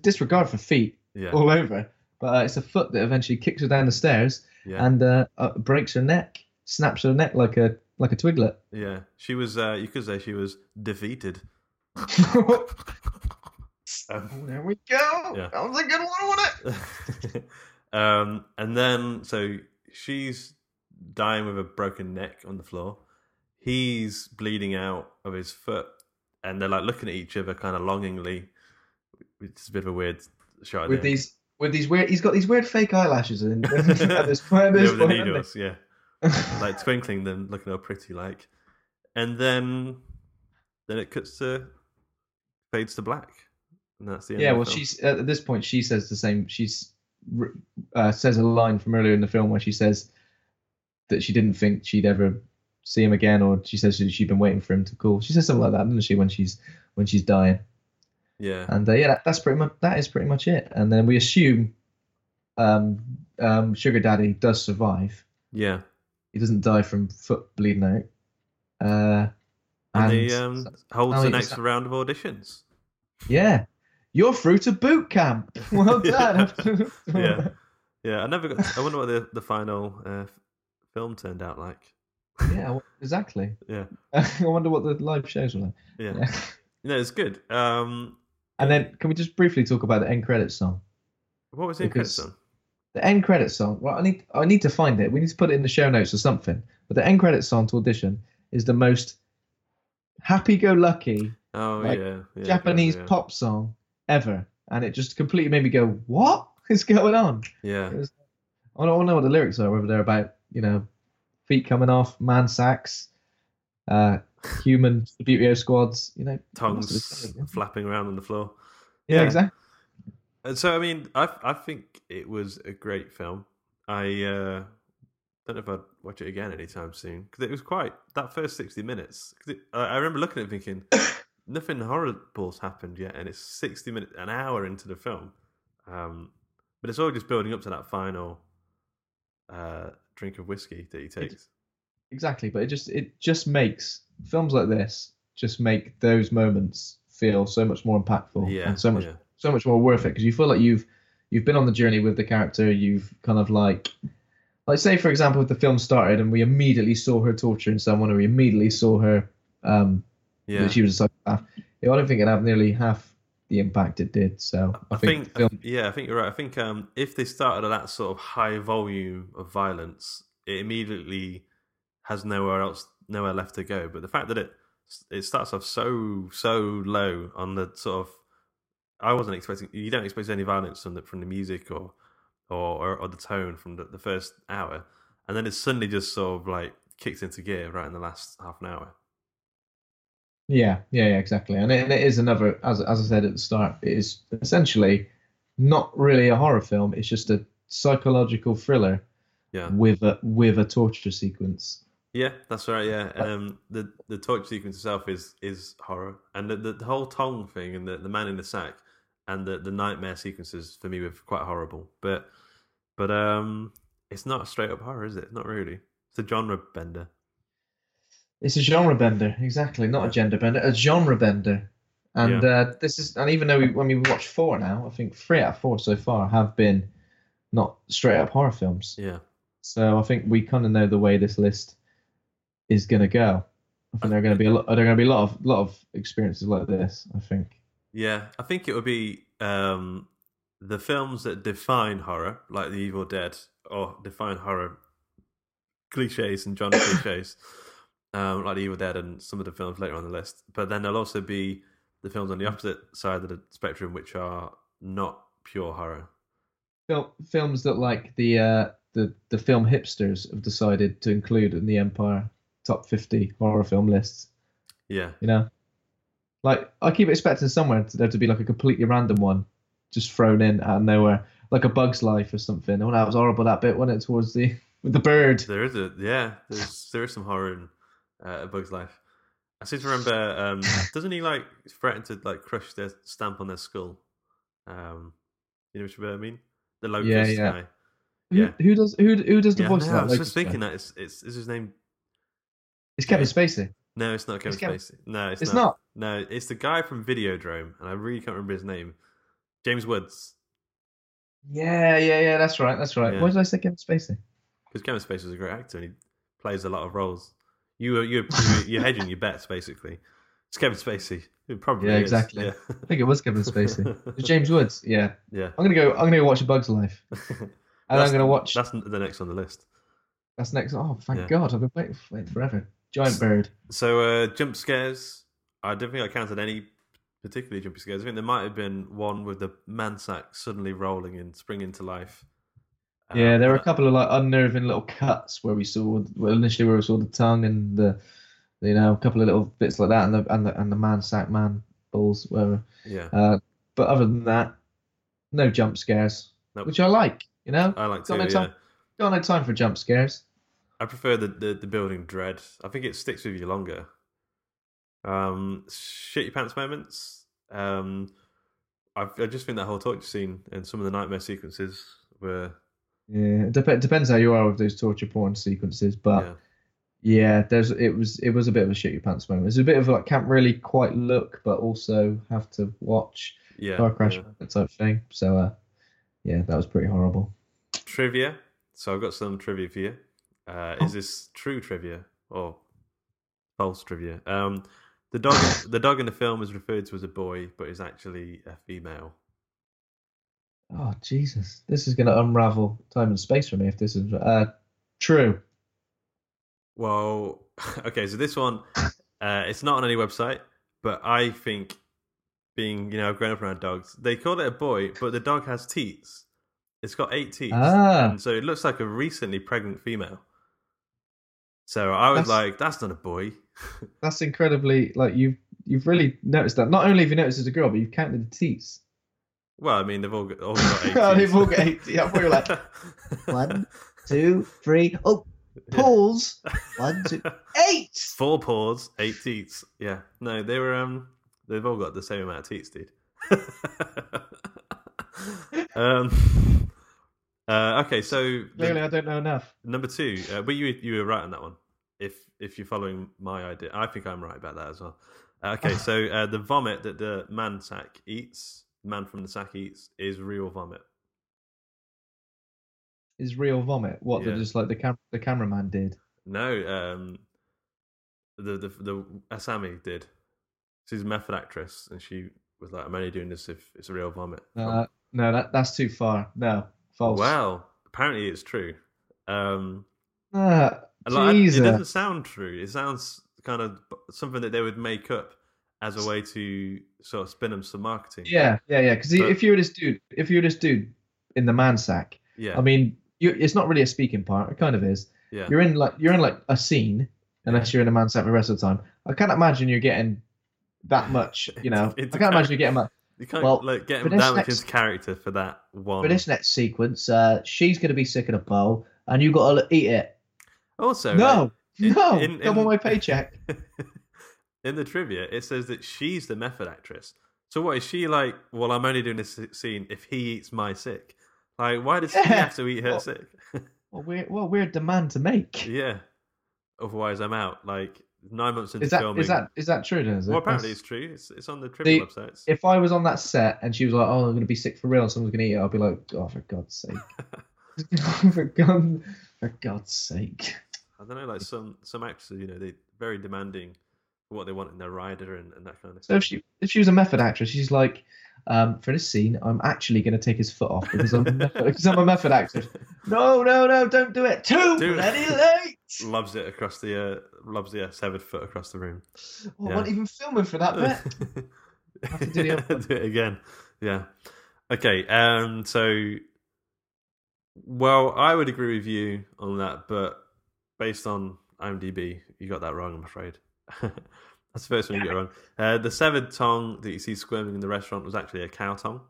disregard for feet yeah, all over, but uh, it's a foot that eventually kicks her down the stairs yeah, and uh, uh, breaks her neck, snaps her neck like a like a twiglet. yeah. She was, uh, you could say, she was defeated. [LAUGHS] Um, there we go. Yeah. That was a good one, wasn't it? [LAUGHS] um, and then so she's dying with a broken neck on the floor. He's bleeding out of his foot, and they're like looking at each other kind of longingly. It's a bit of a weird shot. With the these with these weird, he's got these weird fake eyelashes and, at this point. [LAUGHS] At yeah, with the point, hasn't he? needles, yeah, [LAUGHS] like twinkling them, looking all pretty like. And then, then it cuts to fades to black, and that's the end Yeah, well, film. she's at this point she says the same. She's uh, says a line from earlier in the film where she says that she didn't think she'd ever see him again, or she says she- she'd been waiting for him to call. She says something like that, doesn't she, when she's when she's dying? yeah, And uh, yeah, that, that's pretty much that is pretty much it. And then we assume um, um, Sugar Daddy does survive. yeah. He doesn't die from foot bleeding out. Uh, And, he um, holds oh, the next round of auditions. yeah, you're through to boot camp. [LAUGHS] [LAUGHS] Well done. [LAUGHS] Yeah, yeah. I never got. I wonder what the the final uh, film turned out like. Yeah, exactly. Yeah, I wonder what the live shows were like. yeah. Yeah. No, it's good. Um, And then, can we just briefly talk about the end credits song? what was the End credits Because- on? The end credits song. Well, I need I need to find it. We need to put it in the show notes or something. But the end credits song to audition is the most happy-go-lucky Oh like, yeah, yeah, Japanese yeah. pop song ever, and it just completely made me go, "What is going on?" Yeah, was, I don't know what the lyrics are. Whether they're about you know feet coming off, man sacks, uh, human [LAUGHS] Subbuteo squads. You know, tongues flapping around on the floor. Yeah, exactly. And so, I mean, I I think it was a great film. I uh, don't know if I'd watch it again anytime soon because it was quite that first sixty minutes. 'cause it, I, I remember looking at it thinking [COUGHS] nothing horrible's happened yet, and it's sixty minutes, an hour into the film. Um, but it's all just building up to that final uh, drink of whiskey that he takes. Exactly, but it just it just makes films like this just make those moments feel so much more impactful Yeah, and so much yeah. So much more worth it because you feel like you've you've been on the journey with the character. You've kind of like like say for example if the film started and we immediately saw her torturing someone or we immediately saw her um Yeah, that she was a psychopath. I don't think it'd have nearly half the impact it did. So I, I think, think, film, yeah, I think you're right. I think um, if they started at that sort of high volume of violence, it immediately has nowhere else, nowhere left to go. But the fact that it it starts off so so low on the sort of, I wasn't expecting. You don't expect any violence from the from the music or or or, or the tone from the, the first hour, and then it suddenly just sort of like kicks into gear right in the last half an hour. Yeah, yeah, yeah, exactly. And it, and it is another, as as I said at the start, it is essentially not really a horror film. It's just a psychological thriller Yeah. with a with a torture sequence. Yeah, that's right. Yeah, um, the the torture sequence itself is is horror, and the the, the whole tongue thing, and the, the man in the sack, and the, the nightmare sequences for me were quite horrible. But but um, it's not a straight up horror, is it? Not really. It's a genre bender. It's a genre bender, exactly, not a gender bender, a genre bender. And Yeah. uh, this is, and even though we, when we watched four now, I think three out of four so far have been not straight up horror films. Yeah, So I think we kind of know the way this list is going to go. I think there are going to be a lot. There are going to be a lot of lot of experiences like this. I think. Yeah. I think it would be um, the films that define horror, like The Evil Dead, or define horror cliches and genre [COUGHS] cliches. um, like The Evil Dead and some of the films later on the list. But then there'll also be the films on the opposite side of the spectrum, which are not pure horror. Fil- films that like the uh, the the film hipsters have decided to include in the Empire top fifty horror film lists. Yeah, You know, like I keep expecting somewhere to, there to be like a completely random one just thrown in out of nowhere, like a Bug's Life or something. Oh, that was horrible that bit, wasn't it? Towards the with the bird. there is a yeah. There's there is some horror in uh, A Bug's Life. I seem to remember. Um, [LAUGHS] doesn't he like threaten to like crush their stamp on their skull? Um, you know what I mean? The locust Yeah, yeah. guy. Who, Yeah. who does who who does the Yeah, voice no, I that? was just thinking guy? that it's it's is his name. It's Kevin Spacey. No, it's not Kevin It's Kevin- Spacey. No, it's, It's not. No, it's the guy from Videodrome, and I really can't remember his name. James Woods, Yeah, yeah, yeah. That's right. That's right. Yeah. Why did I say Kevin Spacey? because Kevin Spacey is a great actor and he plays a lot of roles. You uh, you you're hedging your bets basically. It's Kevin Spacey. It probably Yeah, is. exactly. Yeah. I think it was Kevin Spacey. It's James Woods. Yeah. [LAUGHS] yeah. I'm gonna go. I'm gonna go watch A Bug's Life, [LAUGHS] and I'm gonna watch. That's the next on the list. That's next. Oh, thank Yeah. God! I've been waiting, waiting forever. Giant bird. So uh, jump scares. I don't think I counted any particularly jumpy scares. I think there might have been one with the mansack suddenly rolling and springing to life. Uh, Yeah, there were a couple of like unnerving little cuts where we saw well, initially where we saw the tongue and the, you know, a couple of little bits like that, and the and the and the man sack man balls, whatever. Yeah. Uh, but other than that, no jump scares, Nope. which I like. You know, I like got to. no time, Yeah. got no time for jump scares. I prefer the, the the building dread. I think it sticks with you longer. Um, shit your pants moments. Um, I I just think that whole torture scene and some of the nightmare sequences were Yeah, it dep- depends how you are with those torture porn sequences, but yeah. yeah, there's it was it was a bit of a shit your pants moment. It's a bit of like can't really quite look, but also have to watch Yeah, car crash yeah. type thing. So uh, yeah, that was pretty horrible. Trivia. So I've got some trivia for you. Uh, Oh. Is this true trivia or false trivia? Um, the dog, [LAUGHS] the dog in the film is referred to as a boy, but is actually a female. Oh Jesus, this is going to unravel time and space for me if this is uh, true. Well, [LAUGHS] okay, so this one, uh, it's not on any website, but I think, being you know, I've grown up around dogs, they call it a boy, but the dog has teats. It's got eight teats, Ah. and so it looks like a recently pregnant female. So I was That's- like, "That's not a boy." [LAUGHS] That's incredibly like you've you've really noticed that. Not only have you noticed it's a girl, but you've counted the teeth. Well, I mean, they've all got, all got [LAUGHS] eight. Oh, they've all got eight Yeah, I thought you were like [LAUGHS] one, two, three. Oh, pause. One, two, eight. Four paws, eight teeth. Yeah, no, they were. Um, they've all got the same amount of teeth, dude. um. Uh, okay, so the- Clearly, I don't know enough. number two, uh, but you you were right on that one. If if you're following my idea, I think I'm right about that as well. Uh, okay, [LAUGHS] so uh, the vomit that the man sack eats, man from the sack eats, is real vomit. Is real vomit what? Yeah. Just like the cam- the cameraman did. No, um, the the the Asami did. She's a method actress, and she was like, "I'm only doing this if it's a real vomit." Uh, no, that that's too far. No, false. well, apparently it's true. Um, and, like, it doesn't sound true. It sounds kind of something that they would make up as a way to sort of spin them some marketing. Yeah, yeah, yeah. Because if you were this dude, if you were this dude in the man sack, yeah, I mean, you, it's not really a speaking part. It kind of is. yeah. You're in like you're in like a scene, unless you're in a man sack the rest of the time. I can't imagine you're getting that [LAUGHS] much. You know, I can't imagine you're getting much. You can't well, like get him much next- into character for that one. For this next sequence, uh, she's gonna be sick in a bowl, and you've got to eat it. Also, no, in- no, in- come in- on my paycheck. [LAUGHS] in the trivia, it says that she's the method actress. So what is she like? Well, I'm only doing this scene if he eats my sick. Like, why does he have to eat her Well- sick? [LAUGHS] What weird, what weird demand to make. yeah. Otherwise, I'm out. Like nine months into Is that filming. is that is that true? Then, is it? well, apparently That's- it's true. It's it's on the trivia The- websites. if I was on that set and she was like, "Oh, I'm gonna be sick for real," and someone's gonna eat it, I'd be like, "Oh, for God's sake! [LAUGHS] [LAUGHS] for God, for God's sake!" I don't know. Like some some actresses, you know, they're very demanding what they want in their rider and, and that kind of So if she if she was a method actress, she's like, um, "For this scene, I'm actually gonna take his foot off because I'm method, because I'm a method actress." [LAUGHS] No, no, no! Don't do it. Too it. [LAUGHS] bloody late. Loves it across the uh, loves the uh, severed foot across the room. Oh, I Yeah. wasn't even film filming for that [LAUGHS] bit. have to do do it again. Yeah. Okay. Um. So, well, I would agree with you on that, but based on IMDb, you got that wrong. I'm afraid. [LAUGHS] That's the first one you get wrong. Uh, the severed tongue that you see squirming in the restaurant was actually a cow tongue.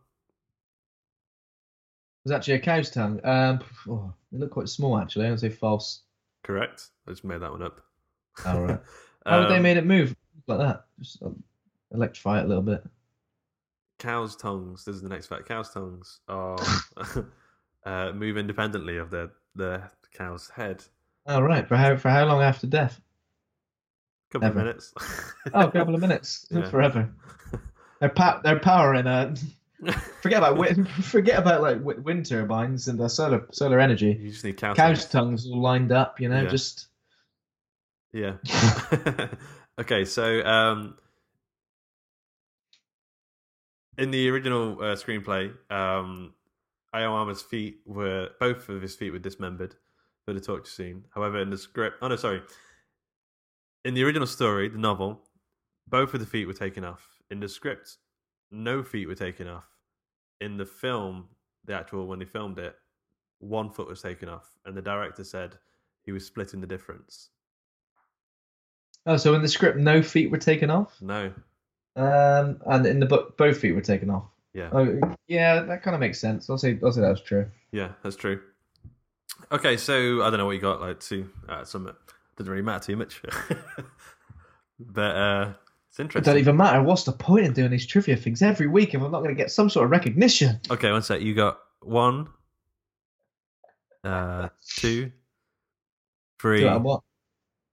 It was actually a cow's tongue. Um, oh, it looked quite small actually. I'd say false. Correct. I just made that one up. All right. [LAUGHS] How would they Um, made it move like that? Just um, electrify it a little bit. cows' tongues. This is the next fact. Cows' tongues are [LAUGHS] uh, move independently of their their cow's head. All right. For how for how long after death? Couple Never. of minutes. Oh, a couple of minutes. [LAUGHS] Yeah. Forever. They're pa- they're powering. Uh, [LAUGHS] forget about wind. Forget about like wi- wind turbines and the solar solar energy. you just need cow Cow's tongues. tongues all lined up. You know, Yeah. just Yeah. [LAUGHS] okay, so um, in the original uh, screenplay, um, Aoyama's feet were both of his feet were dismembered for the torture scene. However, in the script, oh no, sorry, in the original story, the novel, both of the feet were taken off. In the script, no feet were taken off. In the film, the actual when they filmed it, one foot was taken off, and the director said he was splitting the difference. oh, so in the script, no feet were taken off. No, Um, and in the book, both feet were taken off. Yeah, Oh, yeah, that kind of makes sense. I'll say I'll say that's true. yeah, that's true. Okay, so I don't know what you got like to uh, some doesn't really matter too much, [LAUGHS] but uh, it's interesting. It don't even matter. What's the point in doing these trivia things every week if I'm not going to get some sort of recognition? Okay, one sec. You got one, uh, two, three. I what?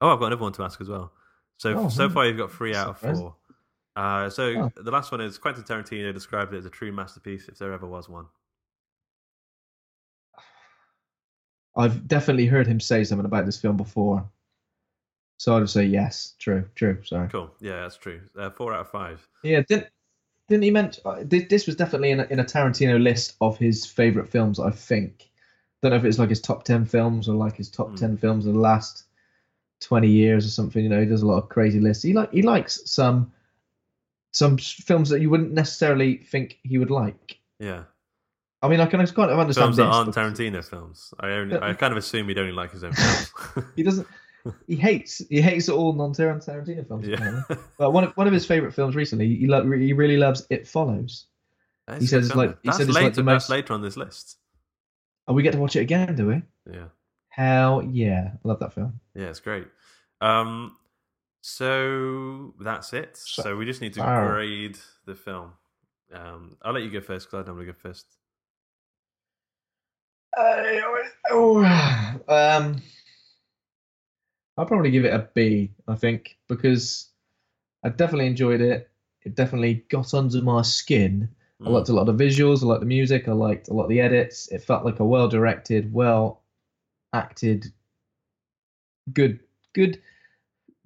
Oh, I've got another one to ask as well. So Oh, so hmm. far you've got three out of four. Uh, so Oh. the last one is Quentin Tarantino described it as a true masterpiece, if there ever was one. I've definitely heard him say something about this film before. So I'd just say yes. True, true. Sorry. Cool. Yeah, that's true. Uh, four out of five. Yeah, didn't didn't he mention uh, this was definitely in a, in a Tarantino list of his favorite films? I think. Don't know if it's like his top ten films or like his top Hmm. ten films of the last twenty years or something. You know, he does a lot of crazy lists. He like he likes some some films that you wouldn't necessarily think he would like. Yeah. I mean, I can kind of understand Films that this, aren't Tarantino films. I only, I kind of assume he'd only like his own films. [LAUGHS] He doesn't. He hates he hates all non-Tarantino films. yeah. But one of one of his favorite films recently, he lo- he really loves It Follows. That's He says it's like- he that's said it's later, like the most- later on this list. Oh, we get to watch it again, do we? Yeah. Hell yeah, I love that film. Yeah, it's great. Um, so that's it. So- So we just need to Wow. grade the film. Um, I'll let you go first because I don't want to go first. oh, [SIGHS] um, I'll probably give it a B. I think because I definitely enjoyed it. It definitely got under my skin. I Mm. liked a lot of the visuals. I liked the music. I liked a lot of the edits. It felt like a well directed, well acted, good, good.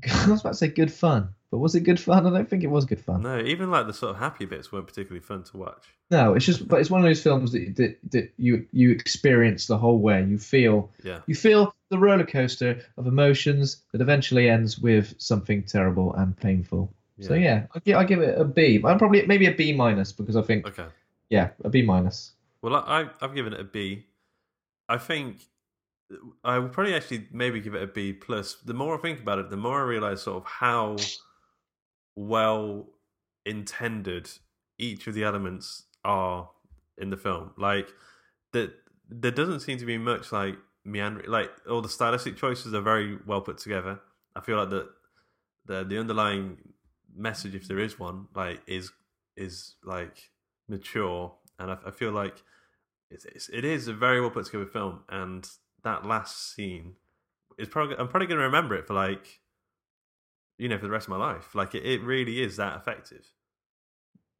[LAUGHS] I was about to say good fun, but was it good fun? I don't think it was good fun. No, even like the sort of happy bits weren't particularly fun to watch. No, it's just, but it's one of those films that that, that you you experience the whole way. You feel Yeah. you feel the roller coaster of emotions that eventually ends with something terrible and painful. So yeah, I give I give it a B. I'm probably maybe a B minus because I think Okay. yeah a B minus. Well, I, I- I've given it a B. I think I would probably actually maybe give it a B plus. The more I think about it, the more I realize sort of how well intended each of the elements are in the film. Like that, there doesn't seem to be much like meandering. Like all the stylistic choices are very well put together. I feel like the the the underlying message, if there is one, like is is like mature, and I, I feel like it's, it's it is a very well put together film, and that last scene is probably I'm probably going to remember it for like you know for the rest of my life. Like it, it really is that effective.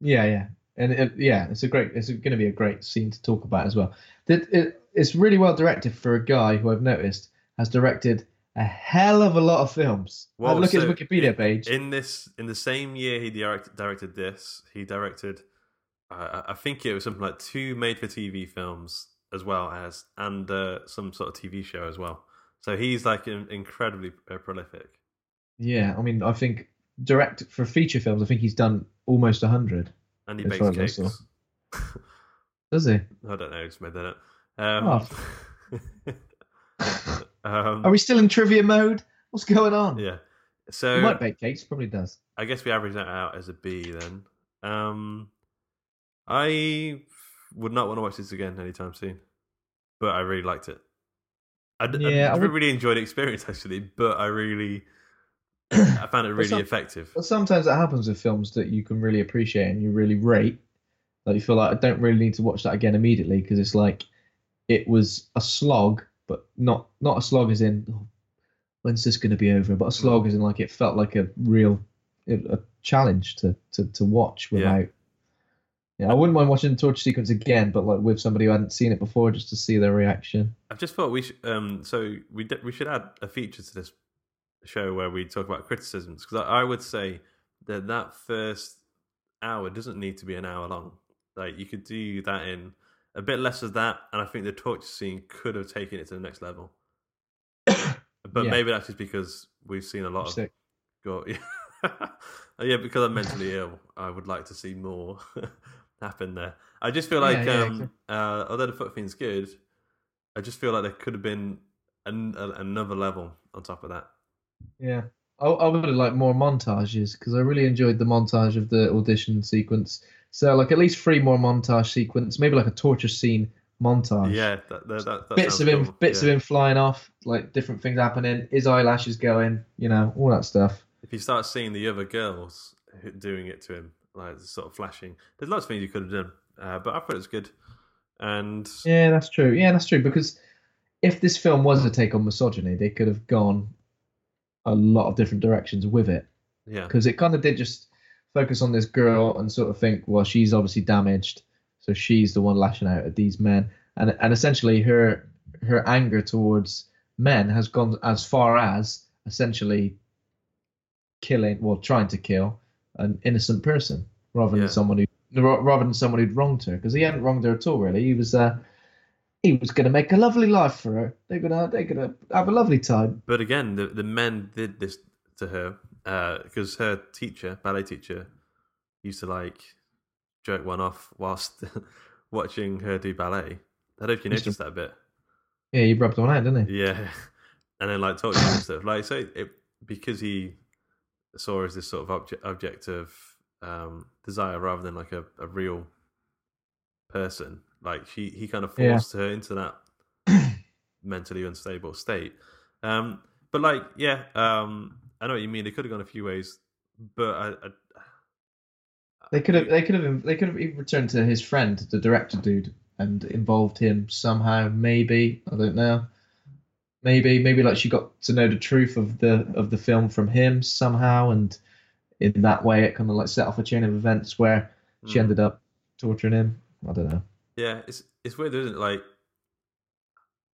Yeah, yeah, and it, yeah, it's a great. It's going to be a great scene to talk about as well. That it, it's really well directed for a guy who I've noticed has directed a hell of a lot of films. Well, look at his Wikipedia page. In this, in the same year he direct, directed this, he directed, uh, I think it was something like two made-for-TV films as well as, and uh, some sort of TV show as well. So he's like in, incredibly uh, prolific. yeah, I mean, I think direct for feature films. I think he's done almost hundred. And he bakes far as I cakes. [LAUGHS] Does he? I don't know, just made that up. Um, [LAUGHS] um, Are we still in trivia mode? What's going on? yeah. So he might bake cakes. Probably does. I guess we average that out as a B then. Um, I would not want to watch this again anytime soon, but I really liked it. I, d- I Yeah, I would- really enjoyed the experience [LAUGHS] actually, but I really, I found it really some- effective. But sometimes that happens with films that you can really appreciate and you really rate. Like you feel like I don't really need to watch that again immediately because it's like it was a slog, but not not a slog as in oh, when's this going to be over, but a slog as in like it felt like a real a challenge to to to watch without. Yeah, I wouldn't mind watching the torture sequence again, but like with somebody who hadn't seen it before, just to see their reaction. I've just thought we should, um, so we d- we should add a feature to this show where we talk about criticisms because I, I would say that that first hour doesn't need to be an hour long. Like you could do that in a bit less of that, and I think the torture scene could have taken it to the next level. [COUGHS] But Yeah. maybe that's just because we've seen a lot of Sick. go. [LAUGHS] yeah, because I'm mentally ill, I would like to see more [LAUGHS] happen there. I just feel like, yeah, um, uh, although the foot thing's good, I just feel like there could have been an, a, another level on top of that. Yeah, I, I would have liked more montages because I really enjoyed the montage of the audition sequence. So like at least three more montage sequence, maybe like a torture scene montage. Yeah, that, that, that, bits of him, cool. bits Yeah. of him flying off, like different things happening. His eyelashes going, you know, all that stuff. If you start seeing the other girls doing it to him, like sort of flashing, there's lots of things you could have done. Uh, but I thought it was good. And Yeah, that's true. Yeah, that's true. Because if this film was a take on misogyny, they could have gone a lot of different directions with it. yeah, Because it kind of did just focus on this girl and sort of think, well, she's obviously damaged, so she's the one lashing out at these men, and and essentially her her anger towards men has gone as far as essentially killing, well, trying to kill an innocent person rather Yeah. than someone who rather than someone who'd wronged her because he hadn't wronged her at all really. He was uh he was going to make a lovely life for her. They're gonna they're gonna have a lovely time. But again, the the men did this to her because her teacher, ballet teacher, used to like jerk one off whilst [LAUGHS] watching her do ballet. I don't know if you noticed that bit. Yeah, he rubbed one out, didn't he? Yeah, [LAUGHS] and then like talk to and stuff. Like so, it, because he saw her as this sort of object, object of um, desire rather than like a, a real person. Like she, he kind of Yeah. forced her into that [CLEARS THROAT] mentally unstable state. Um, but like, yeah, um, I know what you mean. It could have gone a few ways, but I, I They could have they could have they could have even returned to his friend, the director dude, and involved him somehow. Maybe I don't know. Maybe maybe like she got to know the truth of the of the film from him somehow, and in that way it kind of like set off a chain of events where she Mm. ended up torturing him. I don't know. Yeah, it's it's weird, isn't it? Like,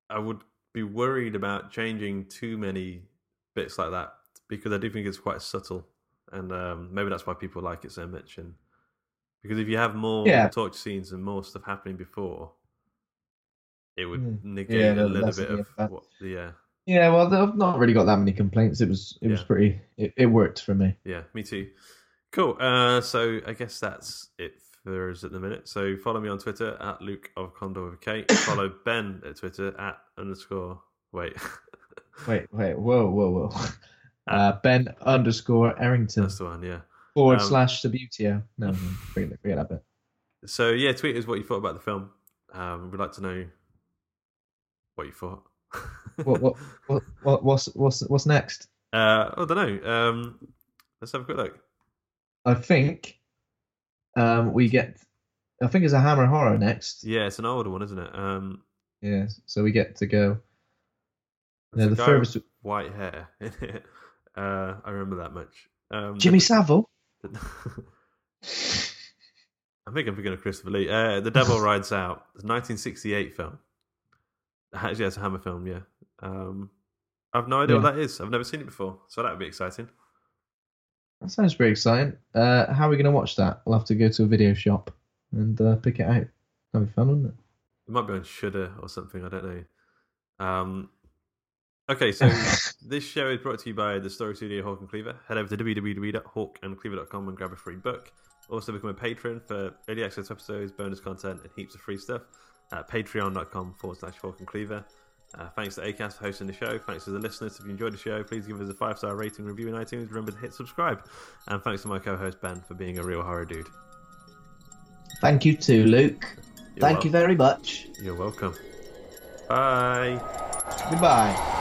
I would be worried about changing too many bits like that because I do think it's quite subtle, and um, maybe that's why people like it so much. And because if you have more Yeah. scenes and more stuff happening before, it would Mm. negate Yeah, a little bit of what. Yeah, Yeah, well, I've not really got that many complaints. It was it was pretty. It, it worked for me. yeah, me too. Cool. Uh, so I guess that's it for us at the minute. So follow me on Twitter at Luke of Condor with K. [COUGHS] Follow Ben at Twitter at underscore. Wait. [LAUGHS] Wait, wait, whoa, whoa, whoa. Uh, ben underscore Errington That's the one, yeah. forward Um, slash Subbuteo. No, no, forget, forget that bit. So yeah, tweet us what you thought about the film. Um, we'd like to know what you thought. [LAUGHS] What, what, what, what, what's, what's, what's next? Uh, I don't know. Um, let's have a quick look. I think um, we get. I think it's a Hammer Horror next. Yeah, it's an older one, isn't it? Um, Yeah, so we get to go. Yeah, the furthest. white hair. [LAUGHS] uh, I remember that much. Um, Jimmy Savile. [LAUGHS] I think I'm thinking of Christopher Lee. Uh, the Devil Rides Out, the 1968 film. Actually, it's a Hammer film. Yeah. Um, I've no idea Yeah. what that is. I've never seen it before, so that would be exciting. That sounds pretty exciting. Uh, how are we going to watch that? We'll have to go to a video shop and uh, pick it out. That'd be fun, wouldn't it? It might be on Shudder or something. I don't know. Um, okay, so [LAUGHS] this show is brought to you by the Story Studio Hawk and Cleaver. Head over to www.hawkandcleaver.com and grab a free book. Also, become a patron for early access episodes, bonus content, and heaps of free stuff at patreon.com forward slash Hawk and Cleaver. Uh, thanks to Acast for hosting the show. Thanks to the listeners. If you enjoyed the show, please give us a five star rating review in iTunes. Remember to hit subscribe. And thanks to my co host Ben for being a real horror dude. Thank you too, Luke. You're Thank wel- you very much. You're welcome. Bye. Goodbye.